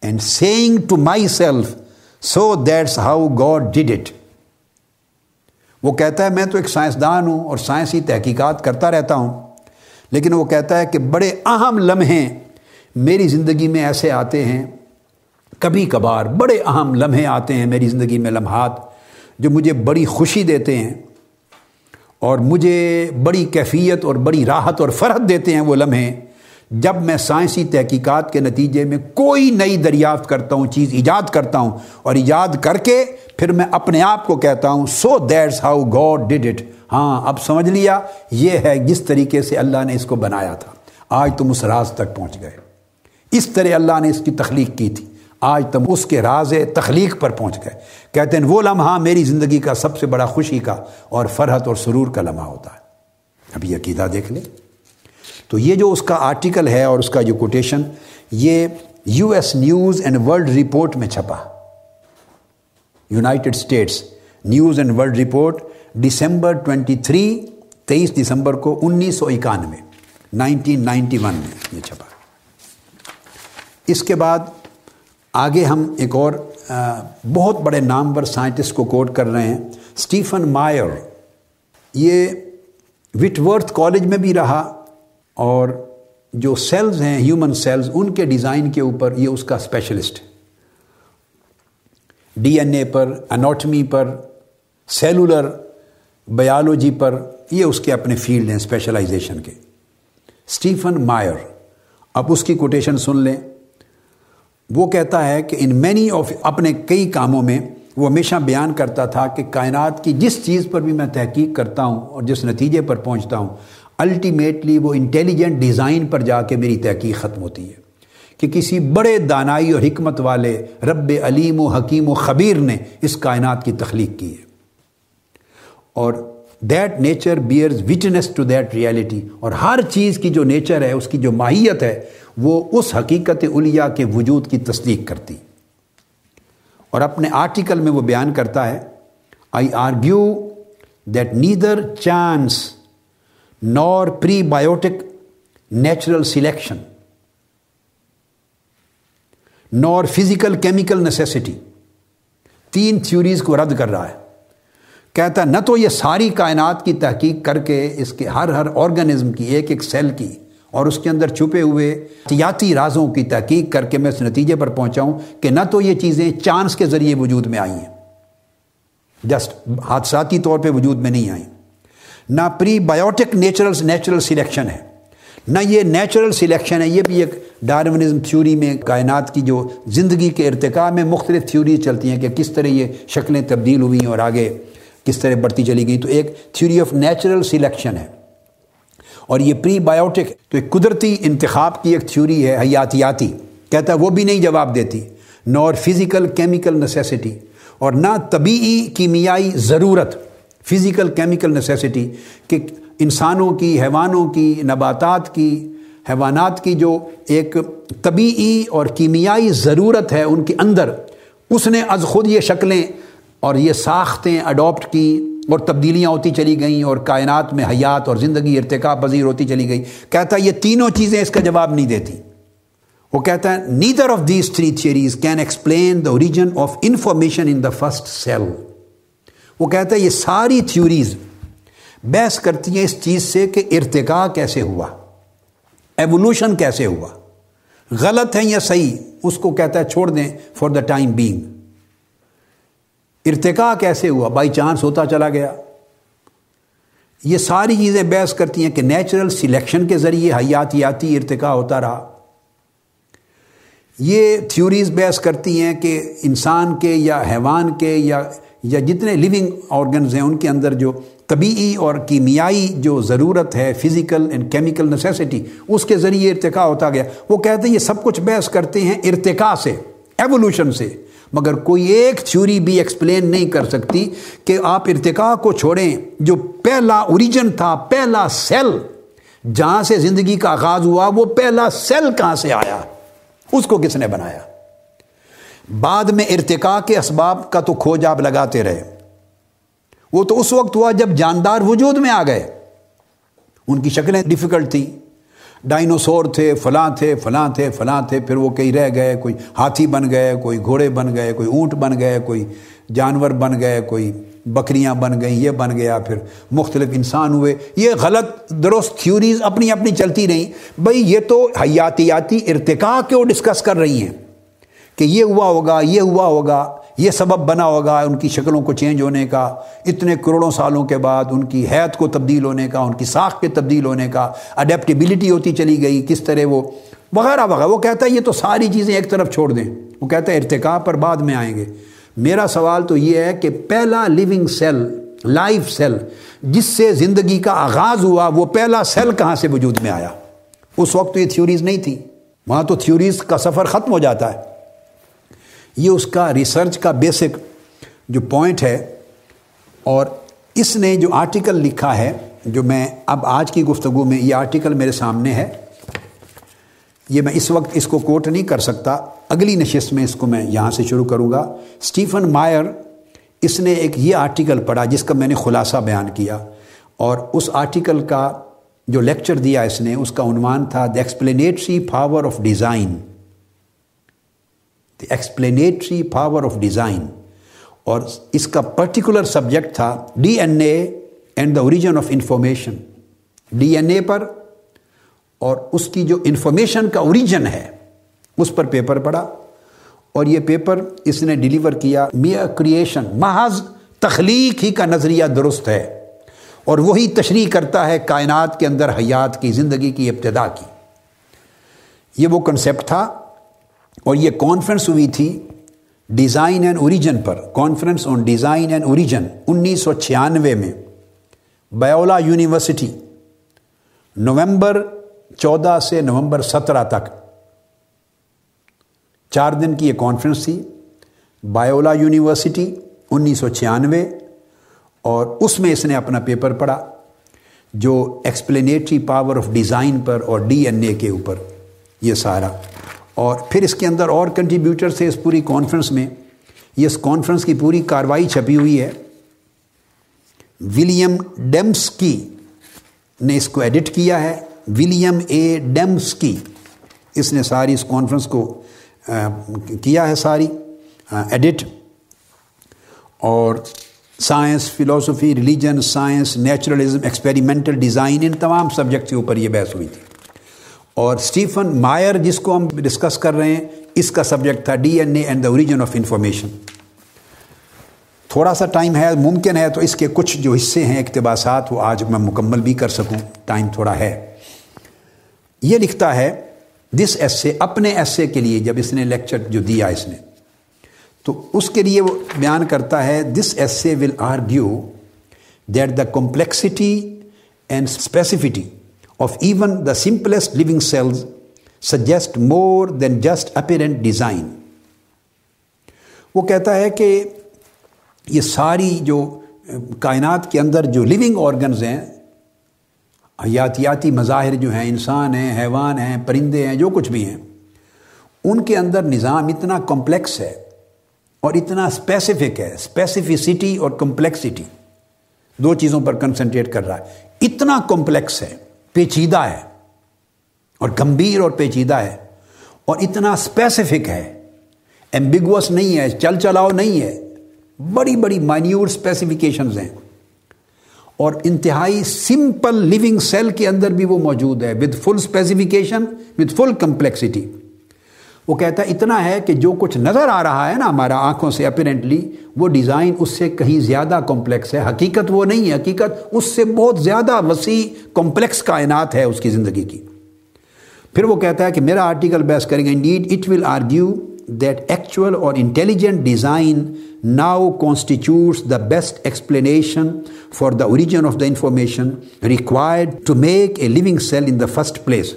and saying to myself so that's how God did it وہ کہتا ہے، میں تو ایک سائنسدان ہوں اور سائنسی تحقیقات کرتا رہتا ہوں. لیکن وہ کہتا ہے کہ بڑے اہم لمحے میری زندگی میں ایسے آتے ہیں، کبھی کبھار بڑے اہم لمحے آتے ہیں میری زندگی میں لمحات جو مجھے بڑی خوشی دیتے ہیں۔ اور مجھے بڑی کیفیت اور بڑی راحت اور فرحت دیتے ہیں وہ لمحے جب میں سائنسی تحقیقات کے نتیجے میں کوئی نئی دریافت کرتا ہوں، چیز ایجاد کرتا ہوں اور ایجاد کر کے پھر میں اپنے آپ کو کہتا ہوں so that's how God did it ہاں اب سمجھ لیا، یہ ہے جس طریقے سے اللہ نے اس کو بنایا تھا۔ آج تم اس راز تک پہنچ گئے۔ اس طرح اللہ نے اس کی تخلیق کی تھی۔ آج تم اس کے راز تخلیق پر پہنچ گئے۔ کہتے ہیں، وہ لمحہ میری زندگی کا سب سے بڑا خوشی کا اور فرحت اور سرور کا لمحہ ہوتا ہے۔ اب یہ عقیدہ دیکھ لیں۔ تو یہ جو اس کا آرٹیکل ہے اور اس کا جو کوٹیشن یہ U S news and world report میں چھپا۔ United States news and world report December twenty three تیئیس دسمبر کو انیس سو اکانوے نائنٹین نائنٹی ون میں یہ چھپا۔ اس کے بعد آگے ہم ایک اور بہت بڑے نامور سائنٹسٹ کو کوٹ کر رہے ہیں اسٹیفن مائر۔ یہ وٹ ورتھ کالج میں بھی رہا اور جو سیلز ہیں، ہیومن سیلز، ان کے ڈیزائن کے اوپر یہ اس کا اسپیشلسٹ ہے ڈی این اے پر انوٹمی پر، سیلولر بایولوجی پر یہ اس کے اپنے فیلڈ ہیں اسپیشلائزیشن کے۔ اسٹیفن مائر۔ اب اس کی کوٹیشن سن لیں۔ وہ کہتا ہے کہ ان مینی آف اپنے کئی کاموں میں وہ ہمیشہ بیان کرتا تھا کہ کائنات کی جس چیز پر بھی میں تحقیق کرتا ہوں اور جس نتیجے پر پہنچتا ہوں الٹیمیٹلی وہ انٹیلیجنٹ ڈیزائن پر جا کے میری تحقیق ختم ہوتی ہے۔ کہ کسی بڑے دانائی اور حکمت والے رب علیم و حکیم و خبیر نے اس کائنات کی تخلیق کی ہے۔ اور that nature bears witness to that reality اور ہر چیز کی جو نیچر ہے، اس کی جو ماہیت ہے، وہ اس حقیقت الیہ کے وجود کی تصدیق کرتی۔ اور اپنے آرٹیکل میں وہ بیان کرتا ہے I argue that neither chance nor pre biotic natural selection nor physical chemical necessity تین تھیوریز کو رد کر رہا ہے۔ کہتا نہ تو یہ ساری کائنات کی تحقیق کر کے اس کے ہر ہر آرگنزم کی ایک ایک سیل کی اور اس کے اندر چھپے ہوئے احتیاطی رازوں کی تحقیق کر کے میں اس نتیجے پر پہنچا ہوں کہ نہ تو یہ چیزیں چانس کے ذریعے وجود میں آئی ہیں۔ جسٹ حادثاتی طور پہ وجود میں نہیں آئیں۔ نہ pre biotic natural natural selection ہے۔ نہ یہ نیچرل سلیکشن ہے، یہ بھی ایک ڈارونزم تھیوری میں کائنات کی جو زندگی کے ارتقاء میں مختلف تھیوری چلتی ہیں کہ کس طرح یہ شکلیں تبدیل ہوئی ہیں اور آگے کس طرح بڑھتی چلی گئی تو ایک تھیوری آف نیچرل سلیکشن ہے۔ اور یہ پری بایوٹک تو ایک قدرتی انتخاب کی ایک تھیوری ہے، حیاتیاتی۔ کہتا ہے وہ بھی نہیں جواب دیتی نور فزیکل کیمیکل نیسیسٹی اور نہ طبیعی کیمیائی ضرورت فزیکل کیمیکل نیسیسٹی کہ انسانوں کی، حیوانوں کی، نباتات کی، حیوانات کی جو ایک طبیعی اور کیمیائی ضرورت ہے ان کے اندر، اس نے از خود یہ شکلیں اور یہ ساختیں اڈاپٹ کی اور تبدیلیاں ہوتی چلی گئیں اور کائنات میں حیات اور زندگی ارتقا پذیر ہوتی چلی گئی کہتا ہے یہ تینوں چیزیں اس کا جواب نہیں دیتی۔ وہ کہتا ہے neither of these three theories can explain the origin of information in the first cell وہ کہتا ہے یہ ساری تھیوریز بحث کرتی ہیں اس چیز سے کہ ارتقا کیسے ہوا۔ ایوولوشن کیسے ہوا۔ غلط ہے یا صحیح، اس کو کہتا ہے چھوڑ دیں فار دا ٹائم بینگ ارتقا کیسے ہوا؟ بائی چانس ہوتا چلا گیا۔ یہ ساری چیزیں بحث کرتی ہیں کہ نیچرل سلیکشن کے ذریعے حیاتیاتی ارتقا ہوتا رہا۔ یہ تھیوریز بحث کرتی ہیں کہ انسان کے یا حیوان کے یا یا جتنے لیونگ آرگنز ہیں، ان کے اندر جو طبیعی اور کیمیائی جو ضرورت ہے فزیکل اینڈ کیمیکل نیسیسٹی اس کے ذریعے ارتقا ہوتا گیا۔ وہ کہتے ہیں یہ سب کچھ بحث کرتے ہیں ارتقا سے ایوولوشن سے۔ مگر کوئی ایک تھیوری بھی ایکسپلین نہیں کر سکتی کہ آپ ارتقا کو چھوڑیں، جو پہلا اوریجن تھا، پہلا سیل جہاں سے زندگی کا آغاز ہوا، وہ پہلا سیل کہاں سے آیا؟ اس کو کس نے بنایا؟ بعد میں ارتقاء کے اسباب کا تو کھوج آپ لگاتے رہے۔ وہ تو اس وقت ہوا جب جاندار وجود میں آ گئے۔ ان کی شکلیں ڈیفیکلٹ تھیں۔ ڈائنوسور تھے، فلاں تھے فلاں تھے فلاں تھے، پھر وہ کئی رہ گئے، کوئی ہاتھی بن گئے، کوئی گھوڑے بن گئے، کوئی اونٹ بن گئے، کوئی جانور بن گئے، کوئی بکریاں بن گئیں، یہ بن گیا، پھر مختلف انسان ہوئے۔ یہ غلط درست تھیوریز اپنی اپنی چلتی رہیں۔ بھائی یہ تو حیاتیاتی ارتقاء کیوں ڈسکس کر رہی ہیں؟ کہ یہ ہوا ہوگا، یہ ہوا ہوگا، یہ سبب بنا ہوگا ان کی شکلوں کو چینج ہونے کا، اتنے کروڑوں سالوں کے بعد ان کی حیت کو تبدیل ہونے کا، ان کی ساخت کے تبدیل ہونے کا اڈیپٹیبلٹی ہوتی چلی گئی، کس طرح وہ، وغیرہ وغیرہ۔ وہ کہتا ہے یہ تو ساری چیزیں ایک طرف چھوڑ دیں۔ وہ کہتا ہے ارتقاء پر بعد میں آئیں گے۔ میرا سوال تو یہ ہے کہ پہلا لیونگ سیل لائف سیل جس سے زندگی کا آغاز ہوا، وہ پہلا سیل کہاں سے وجود میں آیا؟ اس وقت تو یہ تھیوریز نہیں تھی۔ وہاں تو تھیوریز کا سفر ختم ہو جاتا ہے۔ یہ اس کا ریسرچ کا بیسک جو پوائنٹ ہے اور اس نے جو آرٹیکل لکھا ہے، جو میں اب آج کی گفتگو میں یہ آرٹیکل میرے سامنے ہے، یہ میں اس وقت اس کو کوٹ نہیں کر سکتا، اگلی نشست میں اس کو میں یہاں سے شروع کروں گا۔ اسٹیفن مائر اس نے ایک یہ آرٹیکل پڑھا جس کا میں نے خلاصہ بیان کیا اور اس آرٹیکل کا جو لیکچر دیا اس نے، اس کا عنوان تھا the explanatory power of design the explanatory power of design اور اس کا پرٹیکولر سبجیکٹ تھا D N A and the origin of information D N A پر اور اس کی جو انفارمیشن کا اوریجن ہے، اس پر پیپر پڑا اور یہ پیپر اس نے ڈیلیور کیا. میئر کریشن محض تخلیق ہی کا نظریہ درست ہے اور وہی تشریح کرتا ہے کائنات کے اندر حیات کی، زندگی کی، ابتدا کی. یہ وہ کنسیپٹ تھا اور یہ کانفرنس ہوئی تھی design and origin per. Conference on design and origin انیس سو چھیانوے میں بیولا یونیورسٹی نومبر چودہ سے نومبر سترہ تک چار دن کی یہ کانفرنس تھی بایولا یونیورسٹی انیس سو چھیانوے اور اس میں اس نے اپنا پیپر پڑھا جو ایکسپلینیٹری پاور آف ڈیزائن پر اور ڈی این اے کے اوپر یہ سارا اور پھر اس کے اندر اور کنٹریبیوٹر تھے اس پوری کانفرنس میں۔ یہ اس کانفرنس کی پوری کاروائی چھپی ہوئی ہے۔ ولیم ڈیمسکی نے اس کو ایڈٹ کیا ہے۔ ولیم اے ڈیمسکی اس نے ساری اس کانفرنس کو کیا ہے ساری؟ ایڈٹ اور science philosophy religion science naturalism experimental design ان تمام سبجیکٹ کے اوپر یہ بحث ہوئی تھی۔ اور اسٹیفن مائر جس کو ہم ڈسکس کر رہے ہیں، اس کا سبجیکٹ تھا D N A and the origin of information. تھوڑا سا ٹائم ہے، ممکن ہے تو اس کے کچھ جو حصے ہیں، اقتباسات، وہ آج میں مکمل بھی کر سکوں۔ ٹائم تھوڑا ہے۔ یہ لکھتا ہے دس ایسے اپنے ایسے کے لیے جب اس نے لیکچر جو دیا اس نے، تو اس کے لیے وہ بیان کرتا ہے this essay will argue that the complexity and specificity of even the simplest living cells suggest more than just apparent design وہ کہتا ہے کہ یہ ساری جو کائنات کے اندر جو لیونگ آرگنز ہیں، حیاتیاتی مظاہر جو ہیں، انسان ہیں، حیوان ہیں، پرندے ہیں، جو کچھ بھی ہیں، ان کے اندر نظام اتنا کمپلیکس ہے اور اتنا اسپیسیفک ہے اسپیسیفسٹی اور کمپلیکسٹی دو چیزوں پر کنسنٹریٹ کر رہا ہے۔ اتنا کمپلیکس ہے۔ پیچیدہ ہے اور گمبھیر اور پیچیدہ ہے اور اتنا اسپیسیفک ہے ایمبیگوس نہیں ہے، چل چلاؤ نہیں ہے۔ بڑی بڑی مائنیور اسپیسیفکیشنز ہیں۔ اور انتہائی سمپل لیونگ سیل کے اندر بھی وہ موجود ہے with full specification with full complexity وہ کہتا ہے، اتنا ہے کہ جو کچھ نظر آ رہا ہے نا ہمارا آنکھوں سے اپیرنٹلی وہ ڈیزائن اس سے کہیں زیادہ کمپلیکس ہے۔ حقیقت وہ نہیں ہے۔ حقیقت اس سے بہت زیادہ وسیع کمپلیکس کائنات ہے اس کی زندگی کی۔ پھر وہ کہتا ہے کہ میرا آرٹیکل بیس کریں گے۔ Indeed it will argue that actual or intelligent design now constitutes the best explanation for the origin of the information required to make a living cell in the first place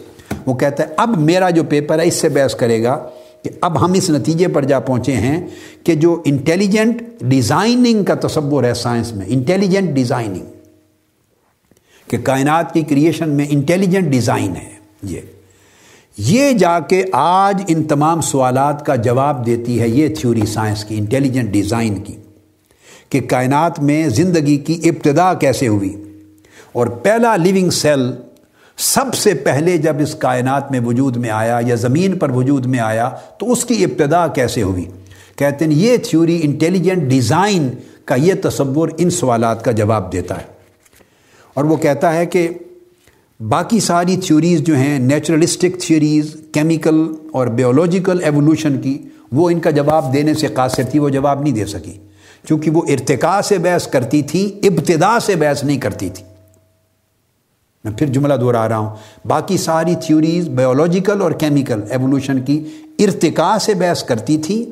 وہ کہتا ہے، اب میرا جو پیپر ہے، اس سے بحث کرے گا کہ اب ہم اس نتیجے پر جا پہنچے ہیں کہ جو انٹیلیجنٹ ڈیزائننگ کا تصور ہے سائنس میں انٹیلیجنٹ ڈیزائننگ کہ کائنات کی کریشن میں انٹیلیجنٹ ڈیزائن ہے، یہ یہ جا کے آج ان تمام سوالات کا جواب دیتی ہے یہ تھیوری سائنس کی انٹیلیجنٹ ڈیزائن کی، کہ کائنات میں زندگی کی ابتدا کیسے ہوئی اور پہلا لیونگ سیل سب سے پہلے جب اس کائنات میں وجود میں آیا یا زمین پر وجود میں آیا تو اس کی ابتدا کیسے ہوئی؟ کہتے ہیں یہ تھیوری انٹیلیجنٹ ڈیزائن کا یہ تصور ان سوالات کا جواب دیتا ہے۔ اور وہ کہتا ہے کہ باقی ساری تھیوریز جو ہیں، نیچرلسٹک تھیوریز، کیمیکل اور بیولوجیکل ایوولوشن کی، وہ ان کا جواب دینے سے قاصر تھی، وہ جواب نہیں دے سکی۔ کیونکہ وہ ارتقاء سے بحث کرتی تھی ابتدا سے بحث نہیں کرتی تھی۔ میں پھر جملہ دہرا رہا ہوں۔ باقی ساری تھیوریز بیولوجیکل اور کیمیکل ایوولوشن کی ارتقاء سے بحث کرتی تھی۔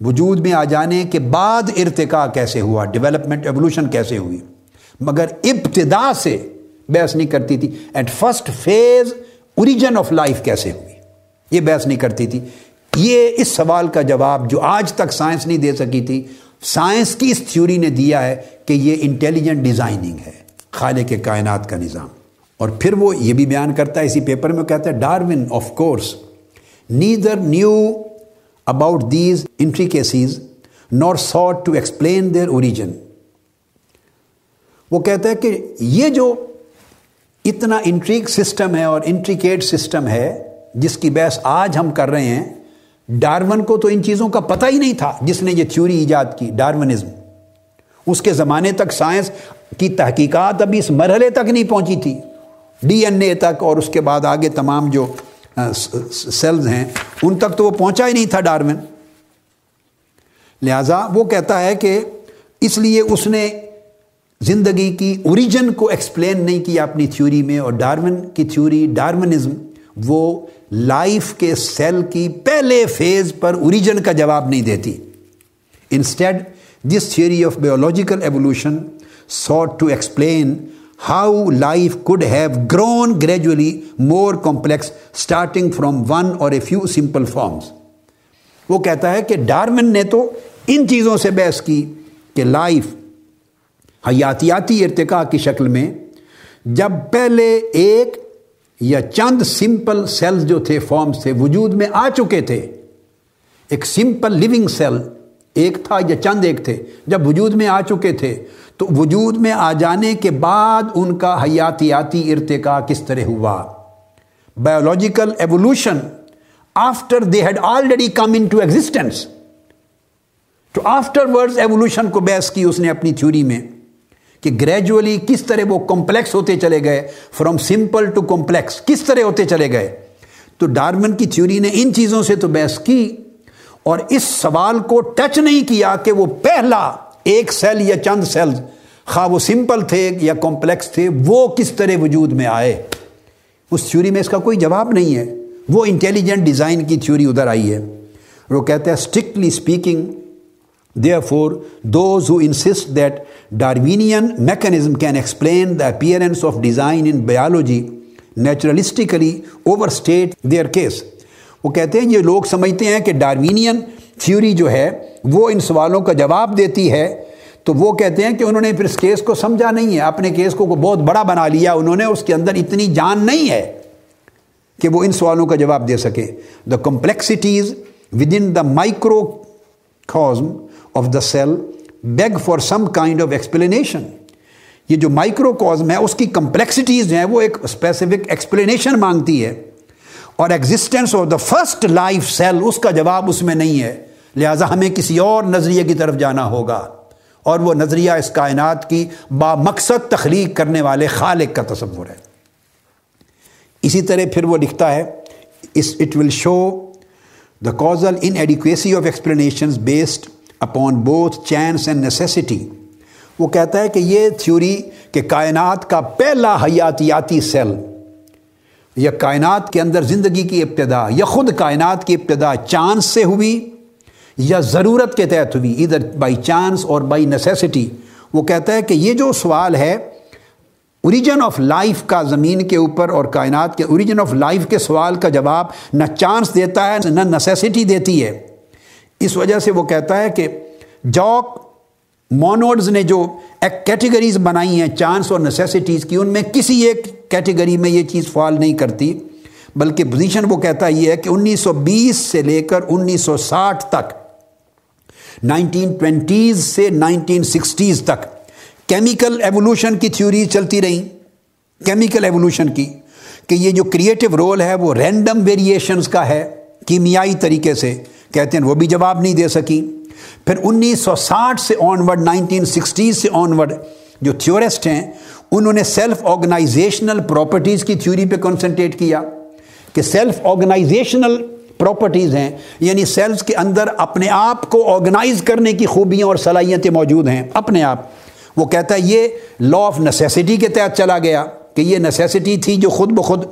وجود میں آ جانے کے بعد ارتقاء کیسے ہوا؟ ڈیولپمنٹ ایوولوشن کیسے ہوئی؟ مگر ابتدا سے بحث نہیں کرتی تھی۔ At first phase origin of life کیسے ہوئی؟ یہ بحث نہیں کرتی تھی۔ یہ اس سوال کا جواب جو آج تک سائنس نہیں دے سکی تھی سائنس کی اس تھیوری نے دیا ہے کہ یہ انٹیلیجنٹ ڈیزائننگ ہے، خالق کے کائنات کا نظام۔ اور پھر وہ یہ بھی بیان کرتا ہے، اسی پیپر میں کہتا ہے Darwin of course neither knew about these intricacies nor sought to explain their origin وہ کہتا ہے کہ یہ جو اتنا انٹریک سسٹم ہے اور انٹریکیٹ سسٹم ہے، جس کی بحث آج ہم کر رہے ہیں ڈارون کو تو ان چیزوں کا پتہ ہی نہیں تھا جس نے یہ تھیوری ایجاد کی ڈارونزم اس کے زمانے تک سائنس کی تحقیقات ابھی اس مرحلے تک نہیں پہنچی تھی۔ ڈی این اے تک اور اس کے بعد آگے تمام جو سیلز ہیں، ان تک تو وہ پہنچا ہی نہیں تھا ڈارون لہذا وہ کہتا ہے کہ اس لیے اس نے زندگی کی اوریجن کو ایکسپلین نہیں کیا اپنی تھیوری میں اور ڈارون کی تھیوری ڈارونزم وہ لائف کے سیل کی پہلے فیز پر اوریجن کا جواب نہیں دیتی۔ Instead this theory of biological evolution sought to explain how life could have grown gradually more complex starting from one or a few simple forms وہ کہتا ہے کہ ڈارمن نے تو ان چیزوں سے بحث کی کہ لائف حیاتیاتی ارتقاء کی شکل میں جب پہلے ایک یا چند سمپل سیلز جو تھے فارمز تھے وجود میں آ چکے تھے، ایک سمپل لیونگ سیل ایک تھا یا چند ایک تھے، جب وجود میں آ چکے تھے، تو وجود میں آ جانے کے بعد ان کا حیاتیاتی ارتقاء کس طرح ہوا؟ Biological evolution after they had already come into existence تو آفٹر ورڈ ایوولوشن کو بیس کی اس نے اپنی تھیوری میں کہ گریجولی کس طرح وہ کمپلیکس ہوتے چلے گئے فرام سمپل ٹو کمپلیکس کس طرح ہوتے چلے گئے؟ تو ڈارمن کی تھیوری نے ان چیزوں سے تو بحث کی اور اس سوال کو ٹچ نہیں کیا کہ وہ پہلا ایک سیل یا چند سیلز خواہ وہ سمپل تھے یا کمپلیکس تھے، وہ کس طرح وجود میں آئے؟ اس تھیوری میں اس کا کوئی جواب نہیں ہے۔ وہ انٹیلیجنٹ ڈیزائن کی تھیوری ادھر آئی ہے۔ وہ کہتے ہیں strictly speaking therefore those who insist that Darwinian mechanism can explain the appearance of design in biology naturalistically overstate their case وہ کہتے ہیں، یہ لوگ سمجھتے ہیں کہ ڈاروینین تھیوری جو ہے، وہ ان سوالوں کا جواب دیتی ہے۔ تو وہ کہتے ہیں کہ انہوں نے پھر اس کیس کو سمجھا نہیں ہے۔ اپنے کیس کو بہت بڑا بنا لیا، انہوں نے اس کے اندر اتنی جان نہیں ہے کہ وہ ان سوالوں کا جواب دے سکے۔ The complexities within the microcosm of the cell beg for some kind of explanation یہ جو مائکرو کازم ہے، اس کی کمپلیکسٹیز جو ہیں، وہ ایک اسپیسیفک ایکسپلینیشن مانگتی ہے۔ اور existence of the first life cell اس کا جواب اس میں نہیں ہے۔ لہٰذا ہمیں کسی اور نظریے کی طرف جانا ہوگا۔ اور وہ نظریہ اس کائنات کی با مقصد تخلیق کرنے والے خالق کا تصور ہے۔ اسی طرح پھر وہ لکھتا ہے، as it will show the causal inadequacy of explanation based upon both chance and necessity وہ کہتا ہے کہ یہ تھیوری کہ کائنات کا پہلا حیاتیاتی سیل یا کائنات کے اندر زندگی کی ابتدا یا خود کائنات کی ابتدا چانس سے ہوئی یا ضرورت کے تحت ہوئی either by chance or by necessity وہ کہتا ہے کہ یہ جو سوال ہے اوریجن آف لائف کا زمین کے اوپر اور کائنات کے اوریجن آف لائف کے سوال کا جواب نہ چانس دیتا ہے، نہ نیسیسٹی دیتی ہے۔ اس وجہ سے وہ کہتا ہے کہ جاک مونوڈز نے جو ایک کیٹیگریز بنائی ہیں چانس اور نیسیسٹیز کی، ان میں کسی ایک کیٹیگری میں یہ چیز فال نہیں کرتی، بلکہ پوزیشن وہ کہتا یہ ہے کہ انیس سو بیس سے لے کر انیس سو ساٹھ تک نائنٹین ٹوینٹیز سے نائنٹین سکسٹیز تک کیمیکل ایوولوشن کی تھیوری چلتی رہیں۔ کیمیکل ایوولوشن کی، کہ یہ جو کریٹو رول ہے وہ رینڈم ویریشنز کا ہے، کیمیائی طریقے سے، کہتے ہیں وہ بھی جواب نہیں دے سکی پھر انیس سو ساٹھ سے آن ورڈ نائنٹین سکسٹیز سے آن ورڈ جو تھیورسٹ ہیں، انہوں نے سیلف آرگنائزیشنل پراپرٹیز کی تھیوری پہ کنسنٹریٹ کیا کہ سیلف آرگنائزیشنل پراپرٹیز ہیں یعنی سیلز کے اندر اپنے آپ کو آرگنائز کرنے کی خوبیاں اور صلاحیتیں موجود ہیں، اپنے آپ۔ وہ کہتا ہے یہ لا آف نیسیسٹی کے تحت چلا گیا کہ یہ نیسیسٹی تھی جو خود بخود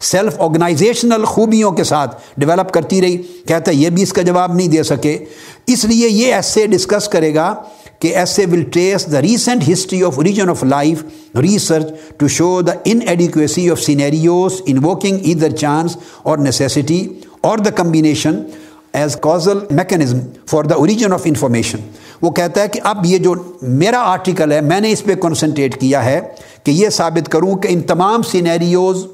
سیلف آرگنائزیشنل خوبیوں کے ساتھ ڈیولپ کرتی رہی۔ کہتا ہے، یہ بھی اس کا جواب نہیں دے سکے۔ اس لیے یہ ایسے ڈسکس کرے گا کہ essay will trace the recent history of origin of life research to show the inadequacy of scenarios invoking either chance or necessity or the combination as causal mechanism for the origin of information وہ کہتا ہے کہ اب یہ جو میرا آرٹیکل ہے، میں نے اس پہ کنسنٹریٹ کیا ہے کہ یہ ثابت کروں کہ ان تمام سینیریوز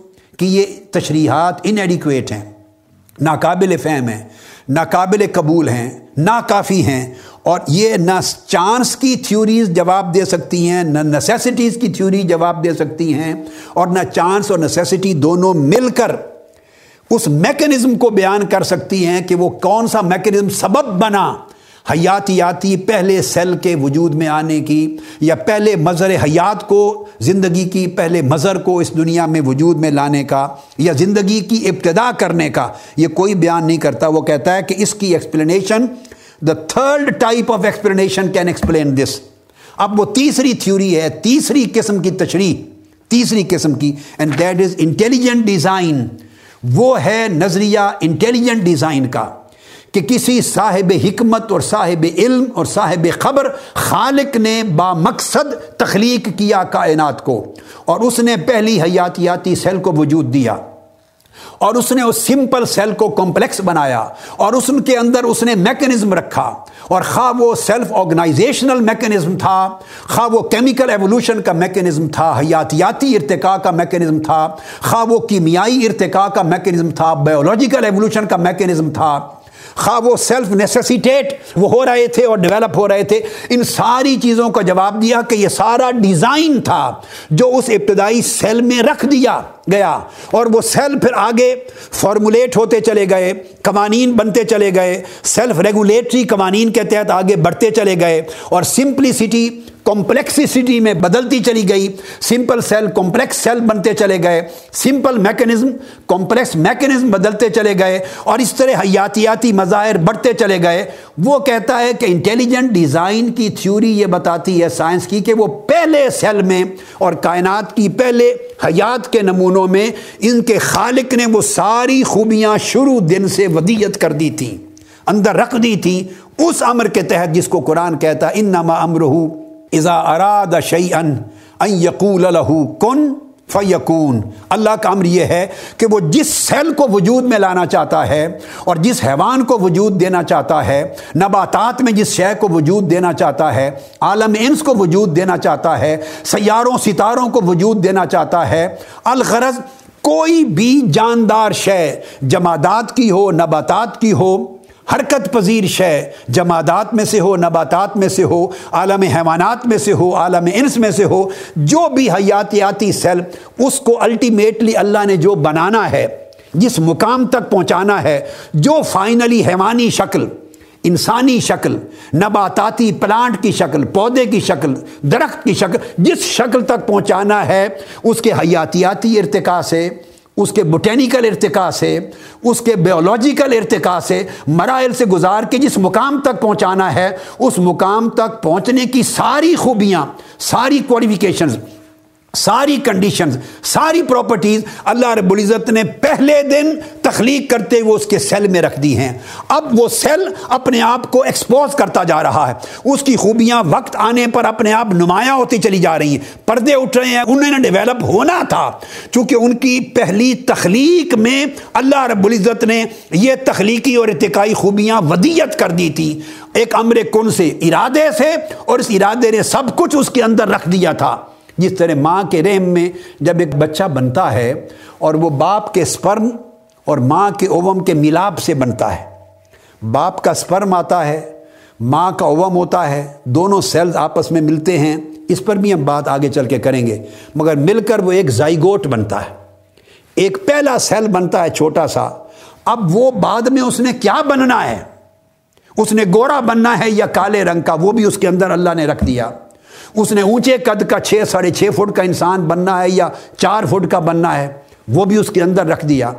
کی یہ تشریحات ان ایڈیکویٹ ہیں، ناقابل فہم ہیں، ناقابل قبول ہیں، ناکافی ہیں، اور یہ نہ چانس کی تھیوریز جواب دے سکتی ہیں، نہ نیسیسٹیز کی تھیوری جواب دے سکتی ہیں، اور نہ چانس اور نیسیسٹی دونوں مل کر اس میکنزم کو بیان کر سکتی ہیں کہ وہ کون سا میکنزم سبب بنا حیاتیاتی پہلے سیل کے وجود میں آنے کی یا پہلے مظہر حیات کو، زندگی کی پہلے مظہر کو اس دنیا میں وجود میں لانے کا یا زندگی کی ابتدا کرنے کا یہ کوئی بیان نہیں کرتا۔ وہ کہتا ہے کہ اس کی explanation the third type of explanation can explain this اب وہ تیسری تھیوری ہے، تیسری قسم کی تشریح، تیسری قسم کی and that is intelligent design وہ ہے نظریہ انٹیلیجنٹ ڈیزائن کا۔ کہ کسی صاحب حکمت اور صاحب علم اور صاحب خبر خالق نے با مقصد تخلیق کیا کائنات کو اور اس نے پہلی حیاتیاتی سیل کو وجود دیا اور اس نے اس سمپل سیل کو کمپلیکس بنایا اور اس کے اندر اس نے میکنزم رکھا اور خواہ وہ سیلف آرگنائزیشنل میکنزم تھا، خواہ وہ کیمیکل ایوولوشن کا میکنزم تھا، حیاتیاتی ارتقاء کا میکنزم تھا، خواہ وہ کیمیائی ارتقاء کا میکنزم تھا بایولوجیکل ایوولوشن کا میکنزم تھا۔ خواہ وہ سیلف نیسیسیٹیٹ وہ ہو رہے تھے اور ڈیولپ ہو رہے تھے۔ ان ساری چیزوں کا جواب دیا کہ یہ سارا ڈیزائن تھا جو اس ابتدائی سیل میں رکھ دیا۔ گیا اور وہ سیل پھر آگے فارمولیٹ ہوتے چلے گئے، قوانین بنتے چلے گئے سیلف ریگولیٹری قوانین کے تحت آگے بڑھتے چلے گئے اور سمپلیسٹی کمپلیکسٹی میں بدلتی چلی گئی۔ سمپل سیل کمپلیکس سیل بنتے چلے گئے۔ سمپل میکنزم کمپلیکس میکنزم بدلتے چلے گئے اور اس طرح حیاتیاتی مظاہر بڑھتے چلے گئے۔ وہ کہتا ہے کہ انٹیلیجنٹ ڈیزائن کی تھیوری یہ بتاتی ہے سائنس کی کہ وہ پہلے سیل میں اور کائنات کی پہلے حیات کے نمونے نمونوں میں ان کے خالق نے وہ ساری خوبیاں شروع دن سے ودیت کر دی تھیں، اندر رکھ دی تھیں اس امر کے تحت جس کو قرآن کہتا ان نما امرہ اذا اراد شعین یقول الہو کن فیقون اللہ کا امر یہ ہے کہ وہ جس سیل کو وجود میں لانا چاہتا ہے اور جس حیوان کو وجود دینا چاہتا ہے، نباتات میں جس شے کو وجود دینا چاہتا ہے، عالم انس کو وجود دینا چاہتا ہے، سیاروں، ستاروں کو وجود دینا چاہتا ہے، الغرض کوئی بھی جاندار شے، جمادات کی ہو، نباتات کی ہو حرکت پذیر شے، جمادات میں سے ہو، نباتات میں سے ہو، عالم حیوانات میں سے ہو، عالم انس میں سے ہو، جو بھی حیاتیاتی سیل، اس کو الٹیمیٹلی اللہ نے جو بنانا ہے، جس مقام تک پہنچانا ہے، جو فائنلی حیوانی شکل، انسانی شکل، نباتاتی پلانٹ کی شکل، پودے کی شکل، درخت کی شکل، جس شکل تک پہنچانا ہے، اس کے حیاتیاتی ارتقاء سے اس کے بوٹینیکل ارتقاء سے، اس کے بیولوجیکل ارتقاء سے مرائل سے گزار کے جس مقام تک پہنچانا ہے، اس مقام تک پہنچنے کی ساری خوبیاں، ساری کوالیفیکیشنز ساری کنڈیشنز ساری پراپرٹیز اللہ رب العزت نے پہلے دن تخلیق کرتے وہ اس کے سیل میں رکھ دی ہیں۔ اب وہ سیل اپنے آپ کو ایکسپوز کرتا جا رہا ہے۔ اس کی خوبیاں وقت آنے پر اپنے آپ نمایاں ہوتی چلی جا رہی ہیں۔ پردے اٹھ رہے ہیں انہوں نے ڈیولپ ہونا تھا۔ چونکہ ان کی پہلی تخلیق میں اللہ رب العزت نے یہ تخلیقی اور ارتقائی خوبیاں ودیت کر دی تھی۔ ایک امر کن سے، ارادے سے، اور اس ارادے نے سب کچھ اس کے اندر رکھ دیا تھا۔ جس طرح ماں کے رحم میں جب ایک بچہ بنتا ہے اور وہ باپ کے سپرم اور ماں کے اوم کے ملاپ سے بنتا ہے۔ باپ کا سپرم آتا ہے، ماں کا اوم ہوتا ہے، دونوں سیلز آپس میں ملتے ہیں۔ اس پر بھی ہم بات آگے چل کے کریں گے۔ مگر مل کر وہ ایک زائگوٹ بنتا ہے۔ ایک پہلا سیل بنتا ہے چھوٹا سا۔ اب وہ بعد میں اس نے کیا بننا ہے؟ اس نے گورا بننا ہے یا کالے رنگ کا؟ وہ بھی اس کے اندر اللہ نے رکھ دیا۔ اس نے اونچے قد کا چھ ساڑھے چھ فٹ کا انسان بننا ہے یا چار فٹ کا بننا ہے، وہ بھی اس کے اندر رکھ دیا۔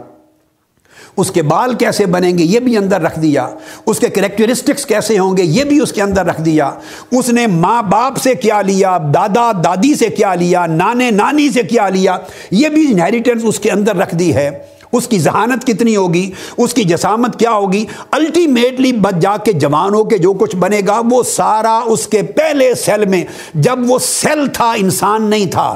اس کے بال کیسے بنیں گے، یہ بھی اندر رکھ دیا۔ اس کے کریکٹرسٹکس کیسے ہوں گے، یہ بھی اس کے اندر رکھ دیا۔ اس نے ماں باپ سے کیا لیا، دادا دادی سے کیا لیا، نانے نانی سے کیا لیا، یہ بھی انہیریٹنس اس کے اندر رکھ دی ہے۔ اس کی ذہانت کتنی ہوگی؟ اس کی جسامت کیا ہوگی؟ الٹیمیٹلی بچ جا کے جوانوں کے جو کچھ بنے گا، وہ سارا اس کے پہلے سیل میں، جب وہ سیل تھا، انسان نہیں تھا،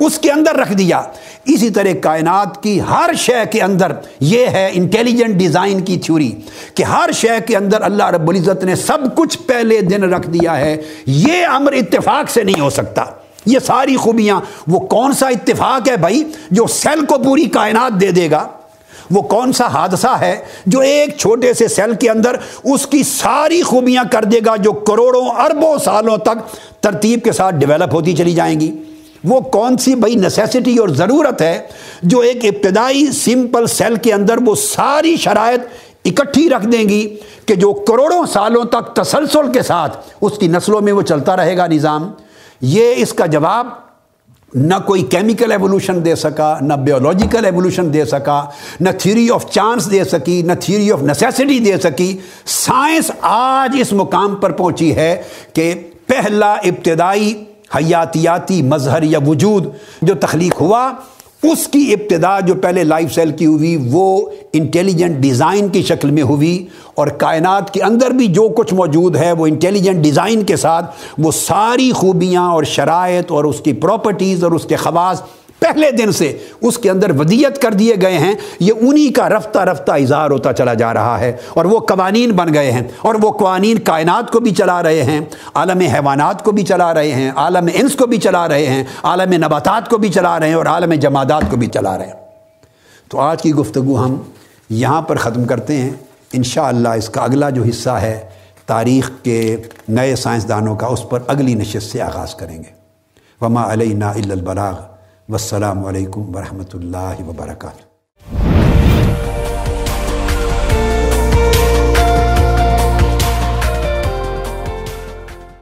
اس کے اندر رکھ دیا۔ اسی طرح کائنات کی ہر شے کے اندر یہ ہے انٹیلیجنٹ ڈیزائن کی تھیوری کہ ہر شے کے اندر اللہ رب العزت نے سب کچھ پہلے دن رکھ دیا ہے۔ یہ امر اتفاق سے نہیں ہو سکتا۔ یہ ساری خوبیاں، وہ کون سا اتفاق ہے بھائی جو سیل کو پوری کائنات دے دے گا؟ وہ کون سا حادثہ ہے جو ایک چھوٹے سے سیل کے اندر اس کی ساری خوبیاں کر دے گا جو کروڑوں اربوں سالوں تک ترتیب کے ساتھ ڈیولپ ہوتی چلی جائیں گی؟ وہ کون سی بھائی نیسیسٹی اور ضرورت ہے جو ایک ابتدائی سمپل سیل کے اندر وہ ساری شرائط اکٹھی رکھ دیں گی کہ جو کروڑوں سالوں تک تسلسل کے ساتھ اس کی نسلوں میں وہ چلتا رہے گا نظام؟ یہ اس کا جواب نہ کوئی کیمیکل ایوولوشن دے سکا، نہ بیولوجیکل ایوولوشن دے سکا، نہ تھیوری آف چانس دے سکی، نہ تھیوری آف نیسیسٹی دے سکی۔ سائنس آج اس مقام پر پہنچی ہے کہ پہلا ابتدائی حیاتیاتی مظہر یا وجود جو تخلیق ہوا اس کی ابتدا جو پہلے لائف سیل کی ہوئی، وہ انٹیلیجنٹ ڈیزائن کی شکل میں ہوئی اور کائنات کے اندر بھی جو کچھ موجود ہے، وہ انٹیلیجنٹ ڈیزائن کے ساتھ وہ ساری خوبیاں اور شرائط اور اس کی پراپرٹیز اور اس کے خواص پہلے دن سے اس کے اندر ودیت کر دیے گئے ہیں۔ یہ انہی کا رفتہ رفتہ اظہار ہوتا چلا جا رہا ہے اور وہ قوانین بن گئے ہیں اور وہ قوانین کائنات کو بھی چلا رہے ہیں، عالم حیوانات کو بھی چلا رہے ہیں، عالم انس کو بھی چلا رہے ہیں، عالم نباتات کو بھی چلا رہے ہیں اور عالم جمادات کو بھی چلا رہے ہیں۔ تو آج کی گفتگو ہم یہاں پر ختم کرتے ہیں۔ انشاءاللہ اس کا اگلا جو حصہ ہے، تاریخ کے نئے سائنسدانوں کا، اس پر اگلی نشست سے آغاز کریں گے۔ وما علیہ البلاغ۔ والسلام علیکم ورحمۃ اللہ وبرکاتہ۔